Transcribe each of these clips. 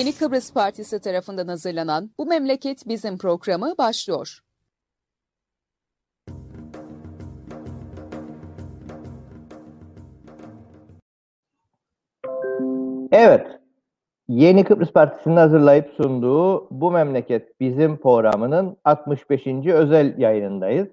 Yeni Kıbrıs Partisi tarafından hazırlanan Bu Memleket Bizim programı başlıyor. Evet, Yeni Kıbrıs Partisi'nin hazırlayıp sunduğu Bu Memleket Bizim programının 65. özel yayınındayız.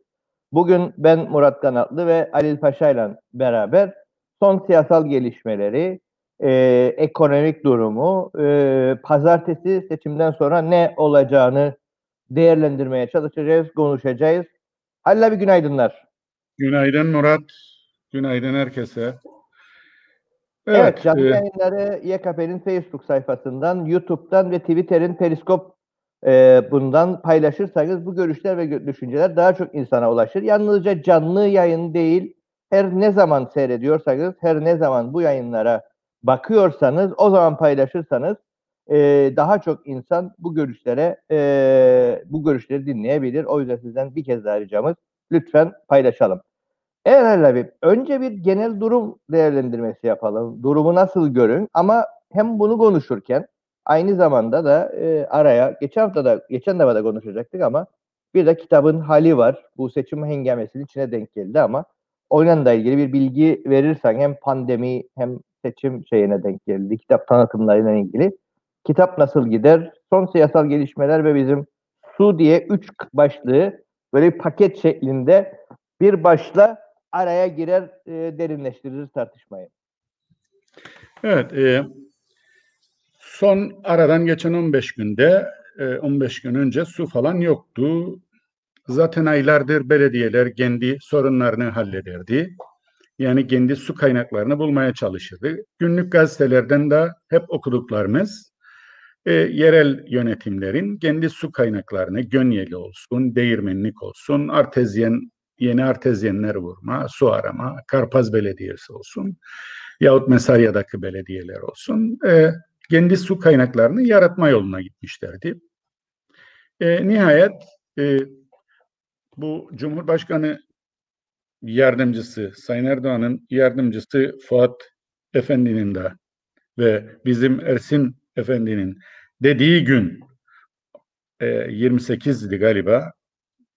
Bugün ben Murat Kanatlı ve Halil Paşa ile beraber son siyasal gelişmeleri, e, ekonomik durumu, e, pazartesi seçimden sonra ne olacağını değerlendirmeye çalışacağız, konuşacağız. Halil abi günaydınlar. Günaydın Murat. Günaydın herkese. Evet, evet canlı e, yayınları YKP'nin Facebook sayfasından, YouTube'dan ve Twitter'in Periskop e, bundan paylaşırsanız bu görüşler ve düşünceler daha çok insana ulaşır. Yalnızca canlı yayın değil, her ne zaman seyrediyorsanız, her ne zaman bu yayınlara bakıyorsanız, o zaman paylaşırsanız e, daha çok insan bu görüşlere e, bu görüşleri dinleyebilir. O yüzden sizden bir kez daha ricamız lütfen paylaşalım. Evet abi, önce bir genel durum değerlendirmesi yapalım. Durumu nasıl görün ama hem bunu konuşurken aynı zamanda da e, araya geçen hafta da geçen defa da konuşacaktık ama bir de kitabın hali var. Bu seçim hengamesinin içine denk geldi ama oyunla da ilgili bir bilgi verirsen hem pandemi hem seçim şeyine denk geldi. Kitap tanıtımlarıyla ilgili. Kitap nasıl gider? Son siyasal gelişmeler ve bizim su diye üç başlığı böyle bir paket şeklinde bir başla araya girer e, derinleştirir tartışmayı. Evet. E, son aradan geçen 15 günde e, 15 gün önce su falan yoktu. Zaten aylardır belediyeler kendi sorunlarını hallederdi. Yani kendi su kaynaklarını bulmaya çalışırdı. Günlük gazetelerden de hep okuduklarımız e, yerel yönetimlerin kendi su kaynaklarını Gönyeli olsun, Değirmenlik olsun, artezyen yeni artezyenler vurma, su arama, Karpaz Belediyesi olsun yahut Mesarya'daki belediyeler olsun e, kendi su kaynaklarını yaratma yoluna gitmişlerdi. E, nihayet e, bu Cumhurbaşkanı yardımcısı Sayın Erdoğan'ın yardımcısı Fuat Efendi'nin de ve bizim Ersin Efendi'nin dediği gün e, 28'di galiba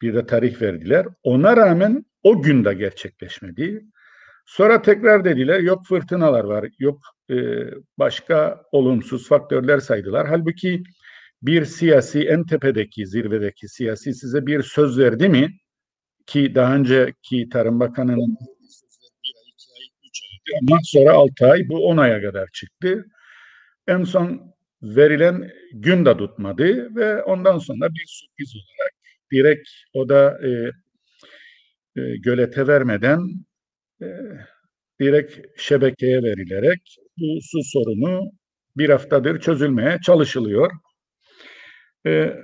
bir de tarih verdiler. Ona rağmen o gün de gerçekleşmedi. Sonra tekrar dediler yok fırtınalar var, yok e, başka olumsuz faktörler saydılar. Halbuki bir siyasi en tepedeki, zirvedeki siyasi size bir söz verdi mi? Ki daha önceki Tarım Bakanı'nın ama sonra altı ay, bu on aya kadar çıktı. En son verilen gün de tutmadı ve ondan sonra bir sürpriz olarak direkt o da e, e, gölete vermeden e, direkt şebekeye verilerek bu su sorunu bir haftadır çözülmeye çalışılıyor. E,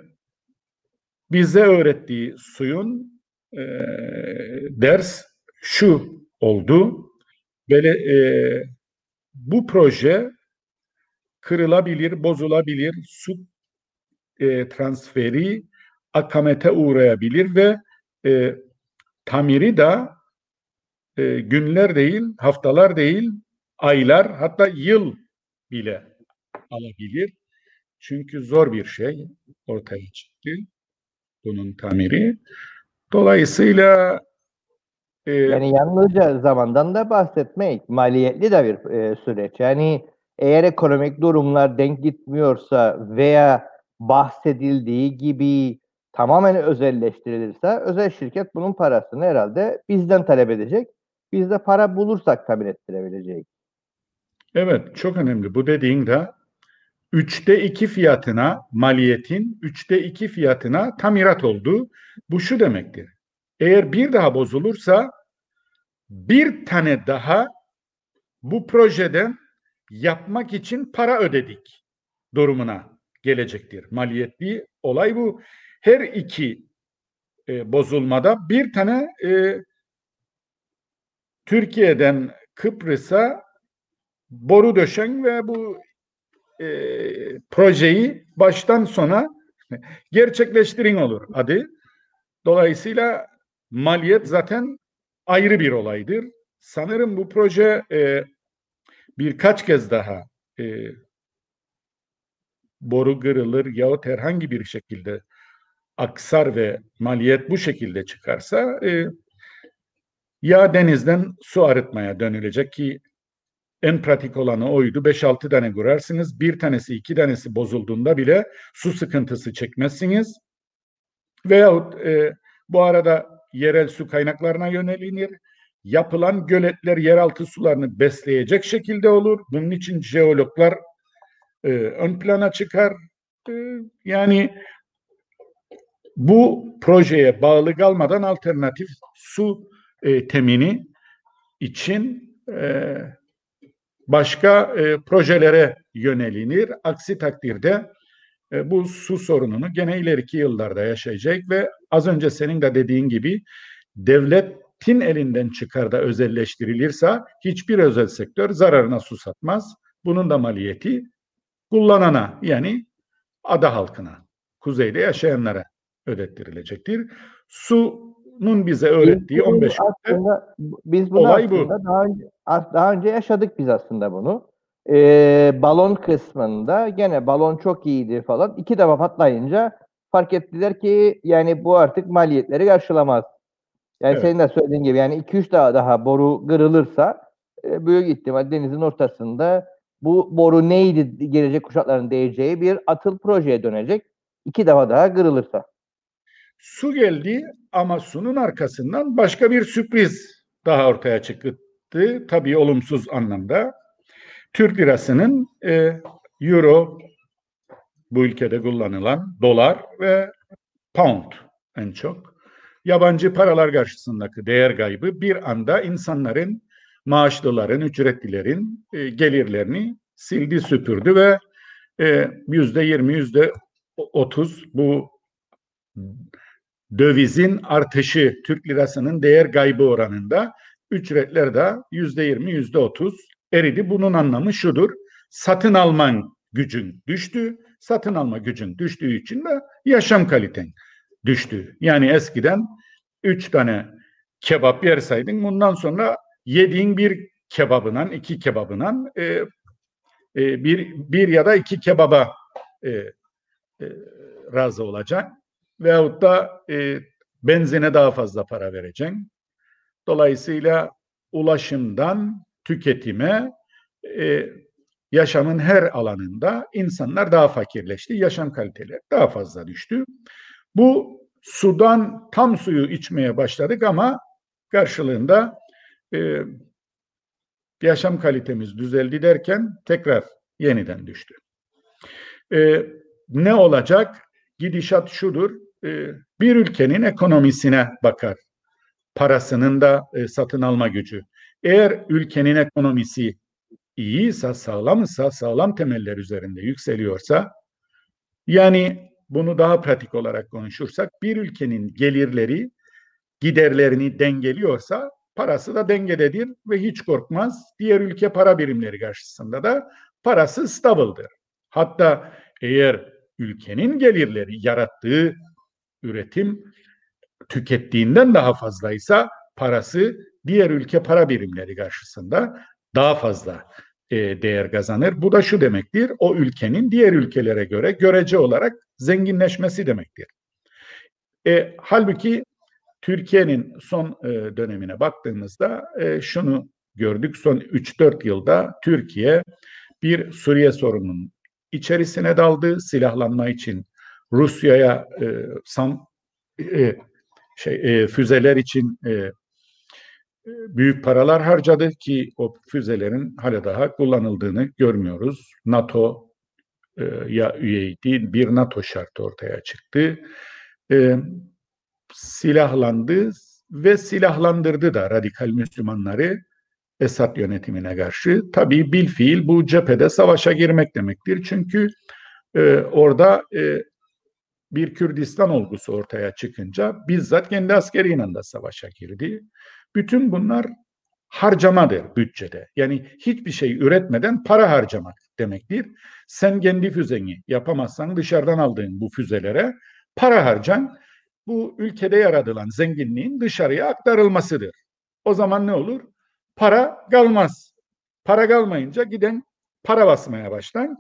bize öğrettiği suyun ders şu oldu. Böyle, e, bu proje kırılabilir, bozulabilir, su e, transferi akamete uğrayabilir ve e, tamiri de e, günler değil, haftalar değil, aylar hatta yıl bile alabilir. Çünkü zor bir şey ortaya çıktı bunun tamiri. Dolayısıyla e, yani yalnızca zamandan da bahsetmek maliyetli de bir e, süreç. Yani eğer ekonomik durumlar denk gitmiyorsa veya bahsedildiği gibi tamamen özelleştirilirse özel şirket bunun parasını herhalde bizden talep edecek. Biz de para bulursak tamin ettirebileceğiz. Evet çok önemli. Bu dediğin de üçte iki fiyatına maliyetin üçte iki fiyatına tamirat oldu. Bu şu demektir. Eğer bir daha bozulursa bir tane daha bu projeden yapmak için para ödedik durumuna gelecektir. Maliyetli olay bu her iki e, bozulmada bir tane e, Türkiye'den Kıbrıs'a boru döşen ve bu e, projeyi baştan sona gerçekleştirin olur adı. Dolayısıyla maliyet zaten ayrı bir olaydır. Sanırım bu proje e, birkaç kez daha e, boru kırılır yahut herhangi bir şekilde aksar ve maliyet bu şekilde çıkarsa e, ya denizden su arıtmaya dönülecek ki en pratik olanı oydu. 5-6 tane kurarsınız. Bir tanesi, iki tanesi bozulduğunda bile su sıkıntısı çekmezsiniz. Veyahut e, bu arada yerel su kaynaklarına yönelinir. Yapılan göletler yeraltı sularını besleyecek şekilde olur. Bunun için jeologlar e, ön plana çıkar. E, yani bu projeye bağlı kalmadan alternatif su e, temini için e, başka e, projelere yönelinir. Aksi takdirde e, bu su sorununu gene ileriki yıllarda yaşayacak ve az önce senin de dediğin gibi devletin elinden çıkar da özelleştirilirse hiçbir özel sektör zararına su satmaz. Bunun da maliyeti kullanana yani ada halkına, kuzeyde yaşayanlara ödettirilecektir. Su'nun bize öğrettiği biz 15 aslında, biz bunu olay bu. Daha önce, daha önce yaşadık biz aslında bunu. Ee, balon kısmında gene balon çok iyiydi falan. İki defa patlayınca fark ettiler ki yani bu artık maliyetleri karşılamaz. Yani Evet. senin de söylediğin gibi yani 2-3 daha daha boru kırılırsa e, büyük ihtimal denizin ortasında bu boru neydi gelecek kuşakların değeceği bir atıl projeye dönecek. İki defa daha kırılırsa. Su geldi ama sunun arkasından başka bir sürpriz daha ortaya çıktı. Tabii olumsuz anlamda. Türk lirasının e, euro bu ülkede kullanılan dolar ve pound en çok yabancı paralar karşısındaki değer kaybı bir anda insanların maaşlıların, ücretlilerin e, gelirlerini sildi süpürdü ve e, yüzde yirmi, yüzde otuz bu dövizin artışı Türk lirasının değer kaybı oranında ücretler de yüzde yirmi, yüzde otuz eridi. Bunun anlamı şudur. Satın alman gücün düştü. Satın alma gücün düştüğü için de yaşam kaliten düştü. Yani eskiden üç tane kebap yersaydın bundan sonra yediğin bir kebabından, iki kebabından e, e, bir, bir ya da iki kebaba e, e, razı olacak. Veyahut da e, benzine daha fazla para vereceksin. Dolayısıyla ulaşımdan tüketime e, yaşamın her alanında insanlar daha fakirleşti. Yaşam kaliteleri daha fazla düştü. Bu sudan tam suyu içmeye başladık ama karşılığında e, yaşam kalitemiz düzeldi derken tekrar yeniden düştü. E, ne olacak? Gidişat şudur. E, bir ülkenin ekonomisine bakar. Parasının da e, satın alma gücü. Eğer ülkenin ekonomisi iyiyse, sağlamsa, sağlam temeller üzerinde yükseliyorsa, yani bunu daha pratik olarak konuşursak, bir ülkenin gelirleri giderlerini dengeliyorsa, parası da dengededir ve hiç korkmaz. Diğer ülke para birimleri karşısında da parası stabıldır. Hatta eğer ülkenin gelirleri yarattığı üretim tükettiğinden daha fazlaysa parası diğer ülke para birimleri karşısında daha fazla e, değer kazanır. Bu da şu demektir, o ülkenin diğer ülkelere göre görece olarak zenginleşmesi demektir. E, halbuki Türkiye'nin son e, dönemine baktığımızda e, şunu gördük, son 3-4 yılda Türkiye bir Suriye sorununun içerisine daldı, silahlanma için Rusya'ya e, sam, e, şey e, füzeler için e, büyük paralar harcadı ki o füzelerin hala daha kullanıldığını görmüyoruz. NATO e, ya üyeydi, bir NATO şartı ortaya çıktı. E, silahlandı ve silahlandırdı da radikal Müslümanları Esad yönetimine karşı. Tabii bil fiil bu cephede savaşa girmek demektir. Çünkü e, orada e, bir Kürdistan olgusu ortaya çıkınca bizzat kendi askeriyle de savaşa girdi. Bütün bunlar harcamadır bütçede. Yani hiçbir şey üretmeden para harcamak demektir. Sen kendi füzeni yapamazsan dışarıdan aldığın bu füzelere para harcan. Bu ülkede yaratılan zenginliğin dışarıya aktarılmasıdır. O zaman ne olur? Para kalmaz. Para kalmayınca giden para basmaya başlar.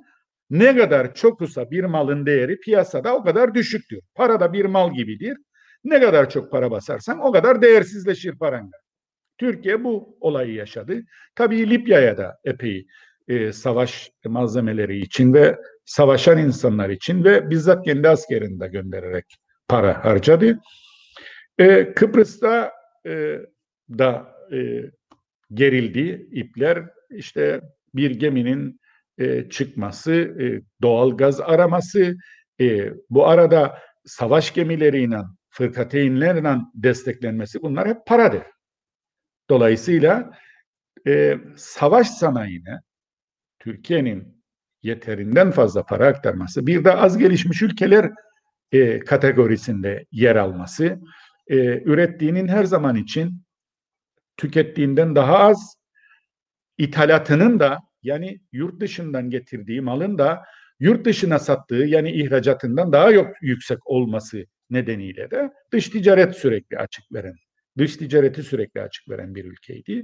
Ne kadar çok olsa bir malın değeri piyasada o kadar düşüktür. Para da bir mal gibidir. Ne kadar çok para basarsan o kadar değersizleşir paran. Türkiye bu olayı yaşadı. Tabii Libya'ya da epey e, savaş malzemeleri için ve savaşan insanlar için ve bizzat kendi askerini de göndererek para harcadı. E, Kıbrıs'ta e, da e, gerildi ipler. İşte bir geminin e, çıkması, e, doğal gaz araması, e, bu arada savaş gemileriyle, fırkateynlerle desteklenmesi bunlar hep paradır. Dolayısıyla e, savaş sanayine Türkiye'nin yeterinden fazla para aktarması, bir de az gelişmiş ülkeler e, kategorisinde yer alması, e, ürettiğinin her zaman için tükettiğinden daha az, ithalatının da yani yurt dışından getirdiği malın da yurt dışına sattığı yani ihracatından daha yok, yüksek olması nedeniyle de dış ticaret sürekli açık veren, dış ticareti sürekli açık veren bir ülkeydi.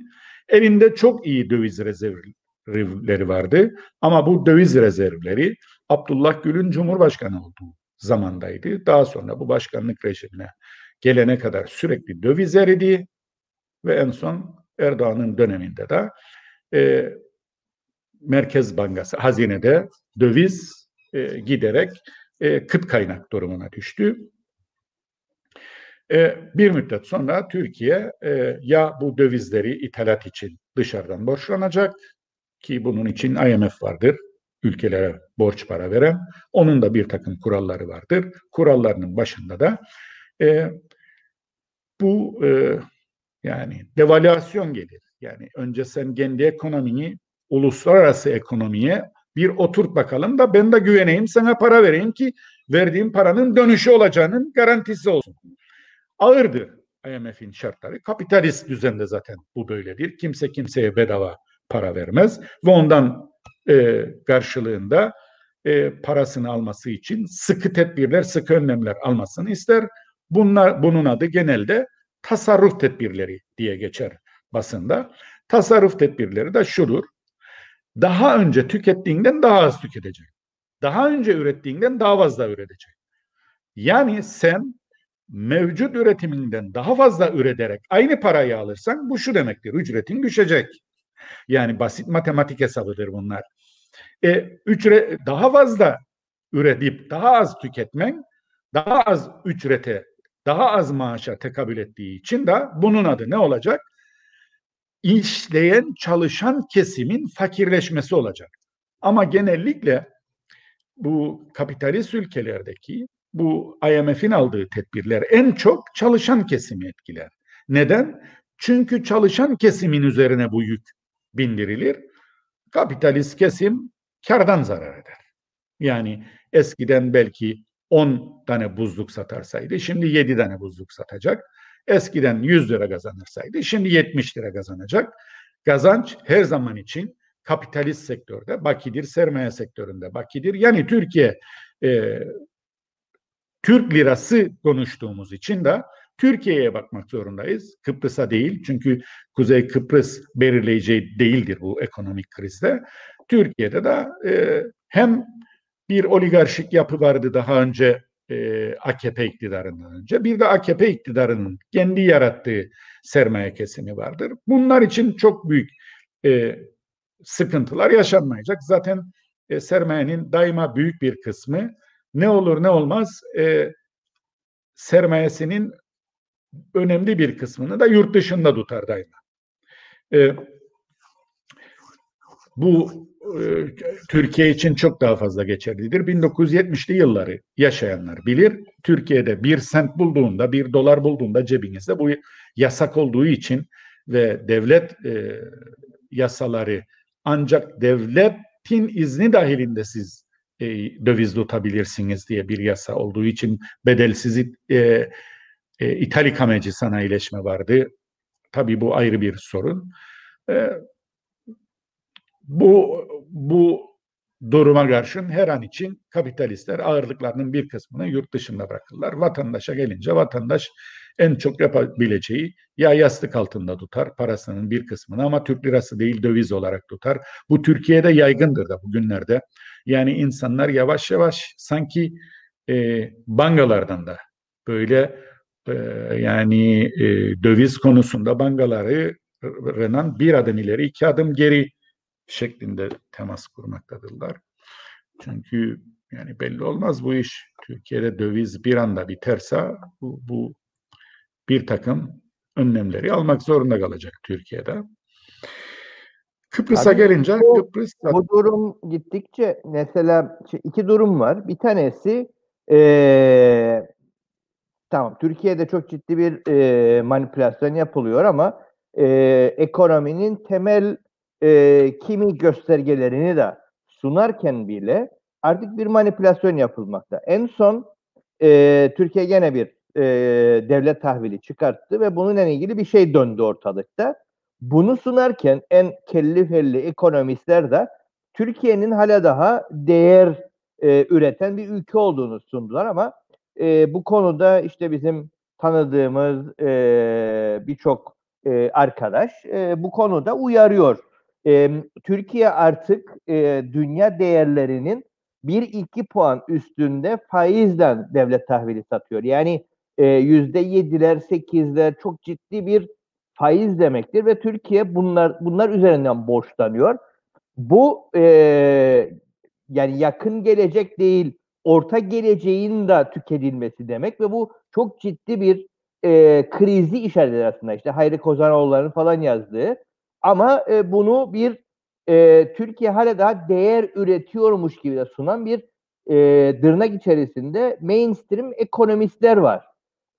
Elinde çok iyi döviz rezervleri vardı ama bu döviz rezervleri Abdullah Gül'ün Cumhurbaşkanı olduğu zamandaydı. Daha sonra bu başkanlık rejimine gelene kadar sürekli döviz eridi ve en son Erdoğan'ın döneminde de e, Merkez Bankası hazinede döviz e, giderek e, kıt kaynak durumuna düştü. E, bir müddet sonra Türkiye e, ya bu dövizleri ithalat için dışarıdan borçlanacak ki bunun için IMF vardır ülkelere borç para veren. Onun da bir takım kuralları vardır. Kurallarının başında da e, bu e, yani devalüasyon gelir. Yani önce sen kendi ekonomini uluslararası ekonomiye bir oturt bakalım da ben de güveneyim sana para vereyim ki verdiğim paranın dönüşü olacağının garantisi olsun. Ağırdır IMF'in şartları. Kapitalist düzende zaten bu böyledir. Kimse kimseye bedava para vermez ve ondan e, karşılığında e, parasını alması için sıkı tedbirler, sıkı önlemler almasını ister. Bunlar bunun adı genelde tasarruf tedbirleri diye geçer basında. Tasarruf tedbirleri de şudur. Daha önce tükettiğinden daha az tüketecek. Daha önce ürettiğinden daha fazla üretecek. Yani sen mevcut üretiminden daha fazla üreterek aynı parayı alırsan bu şu demektir. Ücretin düşecek. Yani basit matematik hesabıdır bunlar. E, ücret, daha fazla üretip daha az tüketmen daha az ücrete, daha az maaşa tekabül ettiği için de bunun adı ne olacak? İşleyen çalışan kesimin fakirleşmesi olacak. Ama genellikle bu kapitalist ülkelerdeki bu IMF'in aldığı tedbirler en çok çalışan kesimi etkiler. Neden? Çünkü çalışan kesimin üzerine bu yük bindirilir. Kapitalist kesim kardan zarar eder. Yani eskiden belki 10 tane buzluk satarsaydı şimdi 7 tane buzluk satacak. Eskiden 100 lira kazanırsaydı şimdi 70 lira kazanacak. Kazanç her zaman için kapitalist sektörde bakidir, sermaye sektöründe bakidir. Yani Türkiye e, Türk lirası konuştuğumuz için de Türkiye'ye bakmak zorundayız. Kıbrıs'a değil. Çünkü Kuzey Kıbrıs belirleyici değildir bu ekonomik krizde. Türkiye'de de e, hem bir oligarşik yapı vardı daha önce e, AKP iktidarından önce. Bir de AKP iktidarının kendi yarattığı sermaye kesimi vardır. Bunlar için çok büyük e, sıkıntılar yaşanmayacak. Zaten e, sermayenin daima büyük bir kısmı ne olur ne olmaz e, sermayesinin önemli bir kısmını da yurt dışında tutar daima. E, bu Türkiye için çok daha fazla geçerlidir. 1970'li yılları yaşayanlar bilir. Türkiye'de bir sent bulduğunda, bir dolar bulduğunda cebinizde bu yasak olduğu için ve devlet e, yasaları ancak devletin izni dahilinde siz e, döviz tutabilirsiniz diye bir yasa olduğu için bedelsiz e, e, italik amacı sanayileşme vardı. Tabii bu ayrı bir sorun. E, bu bu duruma karşın her an için kapitalistler ağırlıklarının bir kısmını yurt dışında bırakırlar. Vatandaşa gelince vatandaş en çok yapabileceği ya yastık altında tutar parasının bir kısmını ama Türk lirası değil döviz olarak tutar. Bu Türkiye'de yaygındır da bugünlerde. Yani insanlar yavaş yavaş sanki e, bangalardan da böyle e, yani e, döviz konusunda bangaları Renan bir adım ileri iki adım geri şeklinde temas kurmaktadırlar. Çünkü yani belli olmaz bu iş. Türkiye'de döviz bir anda biterse bu, bu bir takım önlemleri almak zorunda kalacak Türkiye'de. Kıbrıs'a gelince bu, Kıbrıs bu durum gittikçe mesela iki durum var. Bir tanesi ee, tamam Türkiye'de çok ciddi bir e, manipülasyon yapılıyor ama e, ekonominin temel e, kimi göstergelerini de sunarken bile artık bir manipülasyon yapılmakta. En son e, Türkiye gene bir e, devlet tahvili çıkarttı ve bununla ilgili bir şey döndü ortalıkta. Bunu sunarken en kelli felli ekonomistler de Türkiye'nin hala daha değer e, üreten bir ülke olduğunu sundular ama e, bu konuda işte bizim tanıdığımız e, birçok e, arkadaş e, bu konuda uyarıyor. E, Türkiye artık e, dünya değerlerinin 1-2 puan üstünde faizden devlet tahvili satıyor. Yani yüzde yediler, sekizler çok ciddi bir faiz demektir ve Türkiye bunlar bunlar üzerinden borçlanıyor. Bu e, yani yakın gelecek değil, orta geleceğin de tüketilmesi demek ve bu çok ciddi bir e, krizi işaret eder aslında. İşte Hayri Kozanoğulları'nın falan yazdığı. Ama e, bunu bir e, Türkiye hala daha değer üretiyormuş gibi de sunan bir e, tırnak içerisinde mainstream ekonomistler var.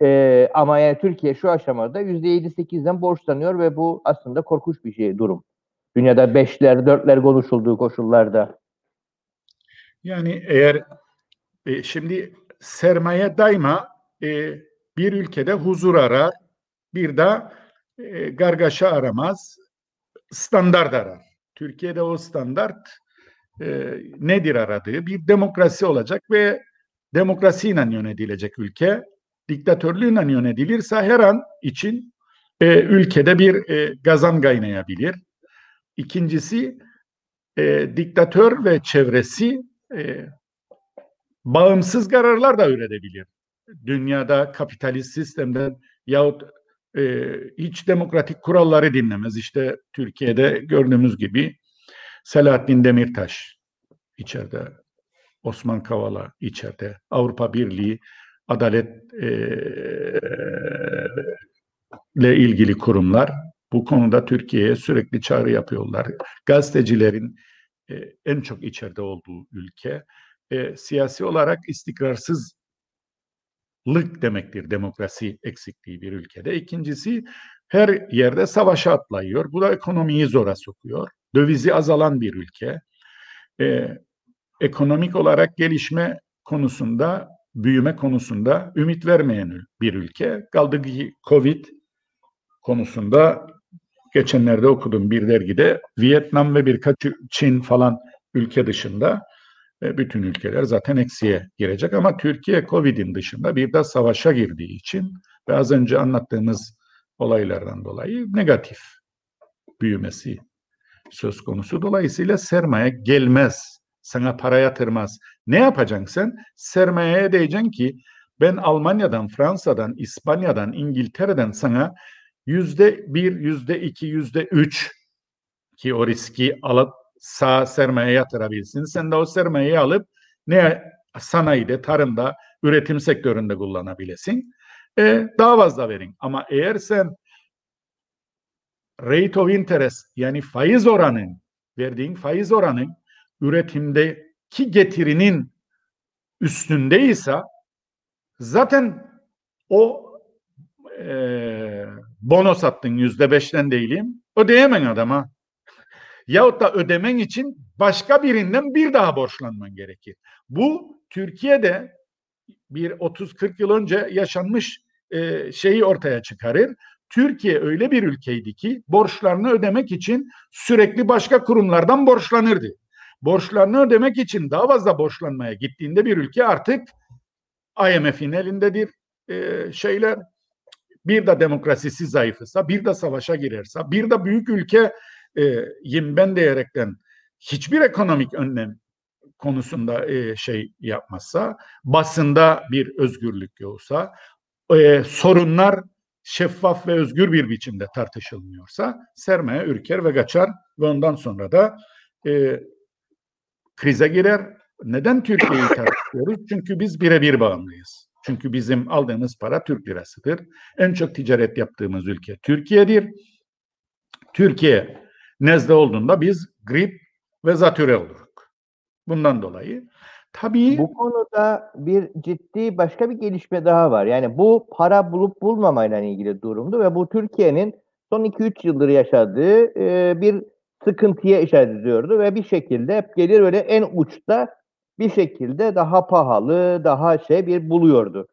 E, ama yani Türkiye şu aşamada %7-8'den borçlanıyor ve bu aslında korkunç bir şey durum. Dünyada beşler, dörtler konuşulduğu koşullarda. Yani eğer e, şimdi sermaye daima e, bir ülkede huzur arar, bir de e, gargaşa aramaz, standart arar. Türkiye'de o standart e, nedir aradığı? Bir demokrasi olacak ve demokrasiyle yönetilecek ülke. Diktatörlüğüyle yönetilirse her an için e, ülkede bir e, gazan kaynayabilir. İkincisi e, diktatör ve çevresi e, bağımsız kararlar da üretebilir. Dünyada kapitalist sistemden yahut e, hiç demokratik kuralları dinlemez. İşte Türkiye'de gördüğümüz gibi Selahattin Demirtaş içeride, Osman Kavala içeride, Avrupa Birliği adalet ile ilgili kurumlar bu konuda Türkiye'ye sürekli çağrı yapıyorlar. Gazetecilerin e, en çok içeride olduğu ülke. E, siyasi olarak istikrarsız lık demektir demokrasi eksikliği bir ülkede. İkincisi her yerde savaşa atlayıyor. Bu da ekonomiyi zora sokuyor. Dövizi azalan bir ülke. Ee, ekonomik olarak gelişme konusunda, büyüme konusunda ümit vermeyen bir ülke. Kaldı ki Covid konusunda geçenlerde okudum bir dergide Vietnam ve birkaç Çin falan ülke dışında bütün ülkeler zaten eksiye girecek ama Türkiye Covid'in dışında bir de savaşa girdiği için ve az önce anlattığımız olaylardan dolayı negatif büyümesi söz konusu. Dolayısıyla sermaye gelmez. Sana para yatırmaz. Ne yapacaksın sen? Sermayeye diyeceksin ki ben Almanya'dan, Fransa'dan, İspanya'dan, İngiltere'den sana yüzde bir, yüzde iki, yüzde üç ki o riski alıp sağ sermaye yatırabilsin. Sen de o sermayeyi alıp ne sanayide, tarımda, üretim sektöründe kullanabilesin. E, daha fazla verin. Ama eğer sen rate of interest yani faiz oranın, verdiğin faiz oranın üretimdeki getirinin üstündeyse zaten o e, bono sattın yüzde beşten değilim ödeyemen adama. Yahut da ödemen için başka birinden bir daha borçlanman gerekir. Bu Türkiye'de bir 30-40 yıl önce yaşanmış e, şeyi ortaya çıkarır. Türkiye öyle bir ülkeydi ki borçlarını ödemek için sürekli başka kurumlardan borçlanırdı. borçlarını ödemek için daha fazla borçlanmaya gittiğinde bir ülke artık IMF'in elindedir e, şeyler. Bir de demokrasisi zayıfsa, bir de savaşa girerse, bir de büyük ülke e, ben diyerekten hiçbir ekonomik önlem konusunda e, şey yapmazsa, basında bir özgürlük yoksa, e, sorunlar şeffaf ve özgür bir biçimde tartışılmıyorsa sermaye ürker ve kaçar ve ondan sonra da e, krize girer. Neden Türkiye'yi tartışıyoruz? Çünkü biz birebir bağımlıyız. Çünkü bizim aldığımız para Türk lirasıdır. En çok ticaret yaptığımız ülke Türkiye'dir. Türkiye nezle olduğunda biz grip ve zatüre oluruz. Bundan dolayı tabii Bu konuda bir ciddi başka bir gelişme daha var. Yani bu para bulup bulmamayla ilgili durumdu ve bu Türkiye'nin son 2-3 yıldır yaşadığı e, bir sıkıntıya işaret ediyordu ve bir şekilde hep gelir öyle en uçta bir şekilde daha pahalı, daha şey bir buluyordu.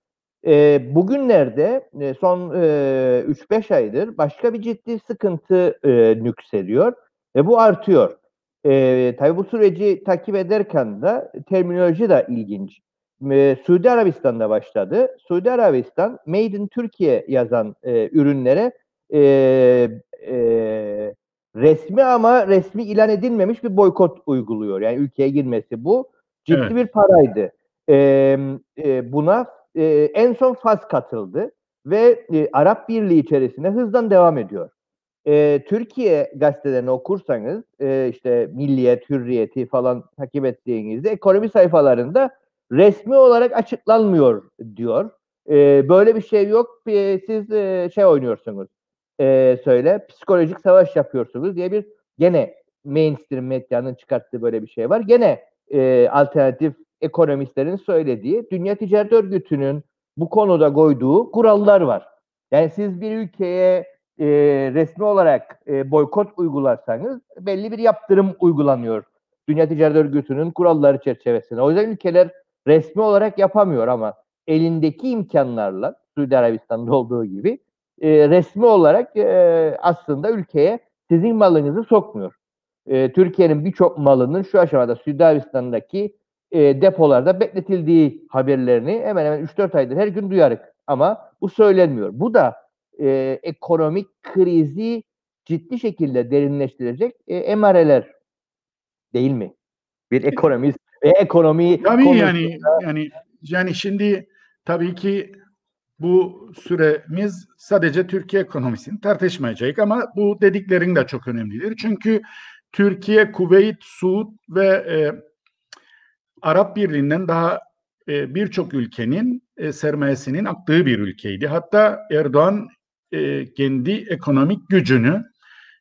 E, bugünlerde e, son e, 3-5 aydır başka bir ciddi sıkıntı e, nüksediyor ve bu artıyor. E, tabii bu süreci takip ederken de terminoloji de ilginç. E, Suudi Arabistan'da başladı. Suudi Arabistan Made in Türkiye yazan e, ürünlere e, e, resmi ama resmi ilan edilmemiş bir boykot uyguluyor. Yani ülkeye girmesi bu. Ciddi evet. bir paraydı. E, e, buna e, en son Fas katıldı ve e, Arap Birliği içerisinde hızdan devam ediyor e, Türkiye gazetelerini okursanız e, işte Milliyet, Hürriyeti falan takip ettiğinizde ekonomi sayfalarında resmi olarak açıklanmıyor diyor. E, böyle bir şey yok. E, siz e, şey oynuyorsunuz. E, söyle psikolojik savaş yapıyorsunuz diye bir gene mainstream medyanın çıkarttığı böyle bir şey var. Gene e, alternatif ekonomistlerin söylediği Dünya Ticaret Örgütü'nün bu konuda koyduğu kurallar var. Yani siz bir ülkeye e, resmi olarak e, boykot uygularsanız belli bir yaptırım uygulanıyor. Dünya Ticaret Örgütü'nün kuralları çerçevesinde. O yüzden ülkeler resmi olarak yapamıyor ama elindeki imkanlarla Suudi Arabistan'da olduğu gibi e, resmi olarak e, aslında ülkeye sizin malınızı sokmuyor. E, Türkiye'nin birçok malının şu aşamada Suudi Arabistan'daki e, depolarda bekletildiği haberlerini hemen hemen 3-4 aydır her gün duyarık. Ama bu söylenmiyor. Bu da e, ekonomik krizi ciddi şekilde derinleştirecek e, emareler değil mi? Bir ekonomist ve ekonomi tabii konusunda... yani yani yani şimdi tabii ki bu süremiz sadece Türkiye ekonomisini tartışmayacak ama bu dediklerin de çok önemlidir. Çünkü Türkiye, Kuveyt, Suud ve e, Arap Birliği'nden daha e, birçok ülkenin e, sermayesinin aktığı bir ülkeydi. Hatta Erdoğan e, kendi ekonomik gücünü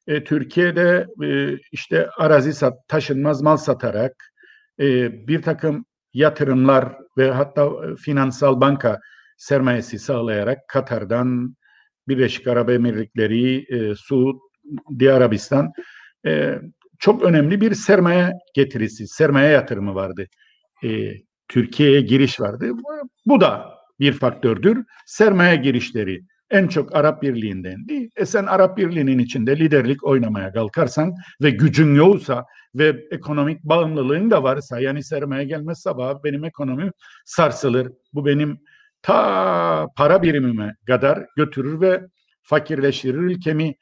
e, Türkiye'de e, işte arazi sat, taşınmaz mal satarak e, bir takım yatırımlar ve hatta e, finansal banka sermayesi sağlayarak Katar'dan Birleşik Arap Emirlikleri, e, Suudi Arabistan e, çok önemli bir sermaye getirisi, sermaye yatırımı vardı. E, Türkiye'ye giriş vardı. Bu, bu da bir faktördür. Sermaye girişleri en çok Arap Birliği'ndendi. E sen Arap Birliği'nin içinde liderlik oynamaya kalkarsan ve gücün yoksa ve ekonomik bağımlılığın da varsa yani sermaye gelmez sabah benim ekonomim sarsılır. Bu benim ta para birimime kadar götürür ve fakirleştirir ülkemi.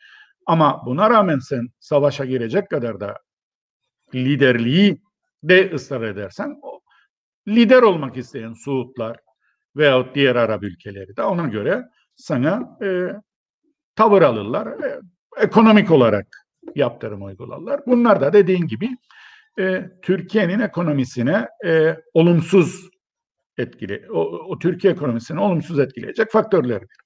Ama buna rağmen sen savaşa girecek kadar da liderliği de ısrar edersen lider olmak isteyen Suudlar veyahut diğer Arap ülkeleri de ona göre sana e, tavır alırlar. E, ekonomik olarak yaptırım uygularlar. Bunlar da dediğin gibi e, Türkiye'nin ekonomisine e, olumsuz etkili, o, o Türkiye ekonomisini olumsuz etkileyecek faktörlerdir.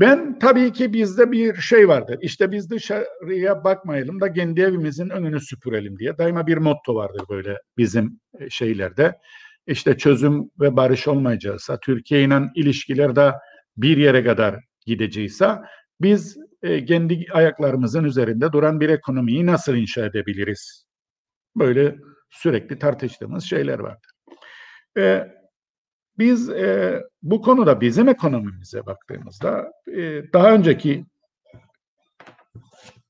Ben tabii ki bizde bir şey vardır. İşte biz dışarıya bakmayalım da kendi evimizin önünü süpürelim diye. Daima bir motto vardır böyle bizim e, şeylerde. İşte çözüm ve barış olmayacaksa, Türkiye ile ilişkilerde bir yere kadar gidecekse biz e, kendi ayaklarımızın üzerinde duran bir ekonomiyi nasıl inşa edebiliriz? Böyle sürekli tartıştığımız şeyler vardır. E, biz e, bu konuda bizim ekonomimize baktığımızda e, daha önceki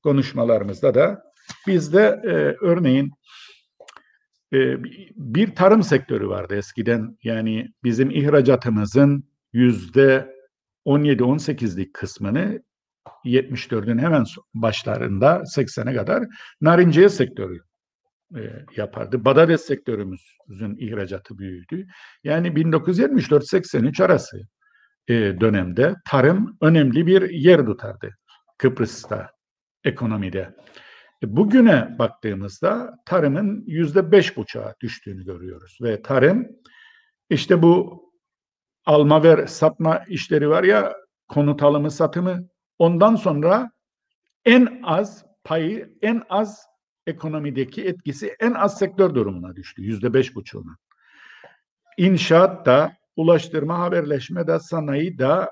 konuşmalarımızda da bizde e, örneğin e, bir tarım sektörü vardı eskiden. Yani bizim ihracatımızın yüzde 17-18'lik kısmını 74'ün hemen başlarında 80'e kadar narinciye sektörü e, yapardı. Badades sektörümüzün ihracatı büyüdü. Yani 1974-83 arası e, dönemde tarım önemli bir yer tutardı Kıbrıs'ta ekonomide. E, bugüne baktığımızda tarımın yüzde beş buçuğa düştüğünü görüyoruz ve tarım işte bu alma ver satma işleri var ya konut alımı satımı ondan sonra en az payı en az ekonomideki etkisi en az sektör durumuna düştü. Yüzde beş buçuğuna. İnşaat da, ulaştırma, haberleşme de, sanayi da,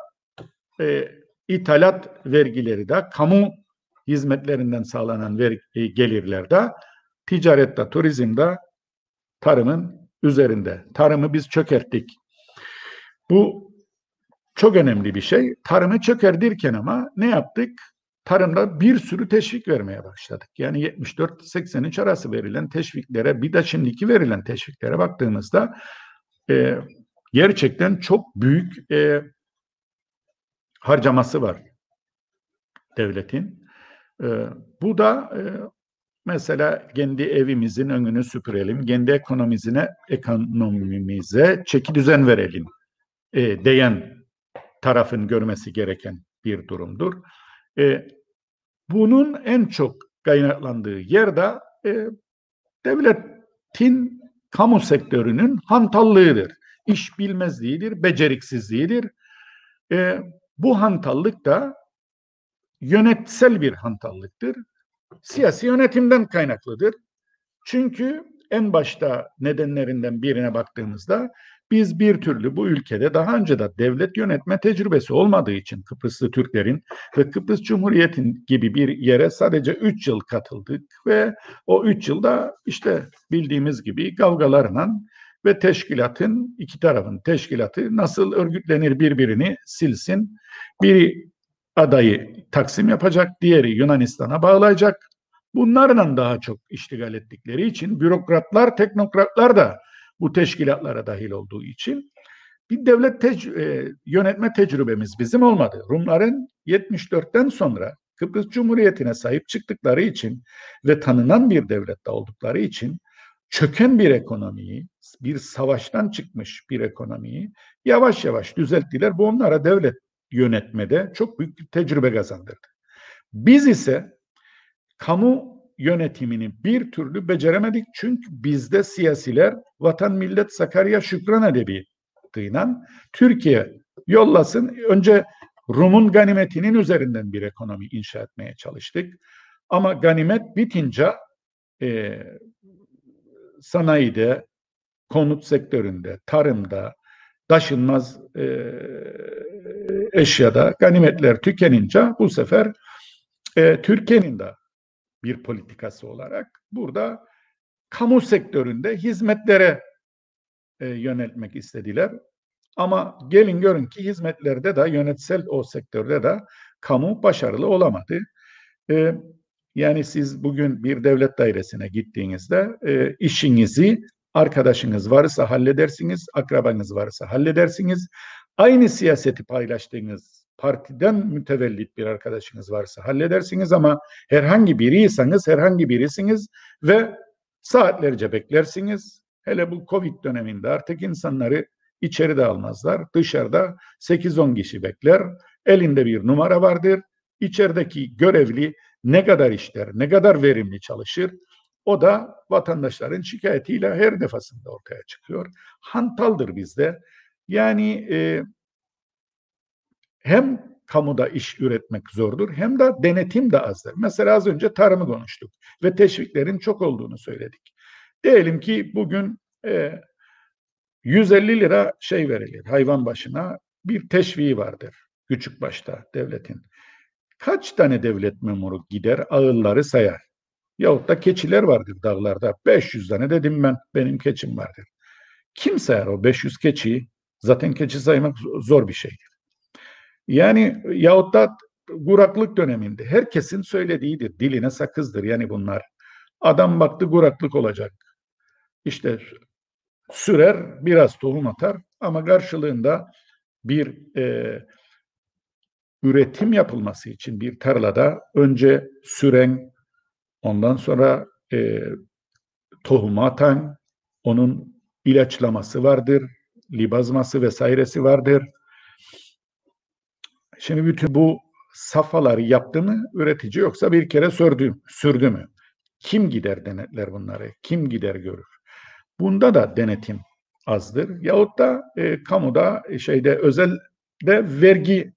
e, ithalat vergileri de, kamu hizmetlerinden sağlanan ver, e, ticarette, turizmde, tarımın üzerinde. Tarımı biz çökerttik. Bu çok önemli bir şey. Tarımı çökerdirken ama ne yaptık? tarımda bir sürü teşvik vermeye başladık. Yani 74-83 arası verilen teşviklere bir de şimdiki verilen teşviklere baktığımızda e, gerçekten çok büyük e, harcaması var devletin. E, bu da e, mesela kendi evimizin önünü süpürelim, kendi ekonomizine, ekonomimize çeki düzen verelim e, diyen tarafın görmesi gereken bir durumdur. E, bunun en çok kaynaklandığı yerde e, devletin kamu sektörünün hantallığıdır. İş bilmezliğidir, beceriksizliğidir. E, bu hantallık da yönetsel bir hantallıktır. Siyasi yönetimden kaynaklıdır. Çünkü en başta nedenlerinden birine baktığımızda biz bir türlü bu ülkede daha önce de devlet yönetme tecrübesi olmadığı için Kıbrıslı Türklerin ve Kıbrıs Cumhuriyeti'nin gibi bir yere sadece 3 yıl katıldık ve o 3 yılda işte bildiğimiz gibi kavgalarla ve teşkilatın iki tarafın teşkilatı nasıl örgütlenir birbirini silsin. Biri adayı Taksim yapacak, diğeri Yunanistan'a bağlayacak. Bunlarla daha çok iştigal ettikleri için bürokratlar, teknokratlar da bu teşkilatlara dahil olduğu için bir devlet tec- e, yönetme tecrübemiz bizim olmadı. Rumların 74'ten sonra Kıbrıs Cumhuriyeti'ne sahip çıktıkları için ve tanınan bir devlette oldukları için çöken bir ekonomiyi, bir savaştan çıkmış bir ekonomiyi yavaş yavaş düzelttiler. Bu onlara devlet yönetmede çok büyük bir tecrübe kazandırdı. Biz ise kamu yönetimini bir türlü beceremedik. Çünkü bizde siyasiler vatan millet Sakarya Şükran edebiyatıyla Türkiye yollasın. Önce Rum'un ganimetinin üzerinden bir ekonomi inşa etmeye çalıştık. Ama ganimet bitince e, sanayide, konut sektöründe, tarımda, taşınmaz e, eşyada ganimetler tükenince bu sefer e, Türkiye'nin de bir politikası olarak burada kamu sektöründe hizmetlere e, yöneltmek istediler. Ama gelin görün ki hizmetlerde de yönetsel o sektörde de kamu başarılı olamadı. E, yani siz bugün bir devlet dairesine gittiğinizde e, işinizi arkadaşınız varsa halledersiniz, akrabanız varsa halledersiniz. Aynı siyaseti paylaştığınız partiden mütevellit bir arkadaşınız varsa halledersiniz ama herhangi biriyseniz herhangi birisiniz ve saatlerce beklersiniz. Hele bu Covid döneminde artık insanları içeride almazlar. Dışarıda 8-10 kişi bekler. Elinde bir numara vardır. İçerideki görevli ne kadar işler, ne kadar verimli çalışır. O da vatandaşların şikayetiyle her defasında ortaya çıkıyor. Hantaldır bizde. Yani e, hem kamuda iş üretmek zordur hem de denetim de azdır. Mesela az önce tarımı konuştuk ve teşviklerin çok olduğunu söyledik. Diyelim ki bugün e, 150 lira şey verilir hayvan başına bir teşviği vardır küçük başta devletin. Kaç tane devlet memuru gider ağılları sayar? Yahut da keçiler vardır dağlarda. 500 tane dedim ben benim keçim vardır. Kim sayar o 500 keçiyi? Zaten keçi saymak zor bir şeydir. Yani yahut da kuraklık döneminde herkesin söylediğidir. Diline sakızdır yani bunlar. Adam baktı kuraklık olacak. işte sürer, biraz tohum atar ama karşılığında bir e, üretim yapılması için bir tarlada önce süren, ondan sonra e, tohumu atan, onun ilaçlaması vardır, libazması vesairesi vardır. Şimdi bütün bu safhaları yaptı mı üretici yoksa bir kere sürdü, sürdü mü? Kim gider denetler bunları? Kim gider görür? Bunda da denetim azdır. Yahut da e, kamuda e, şeyde özelde vergi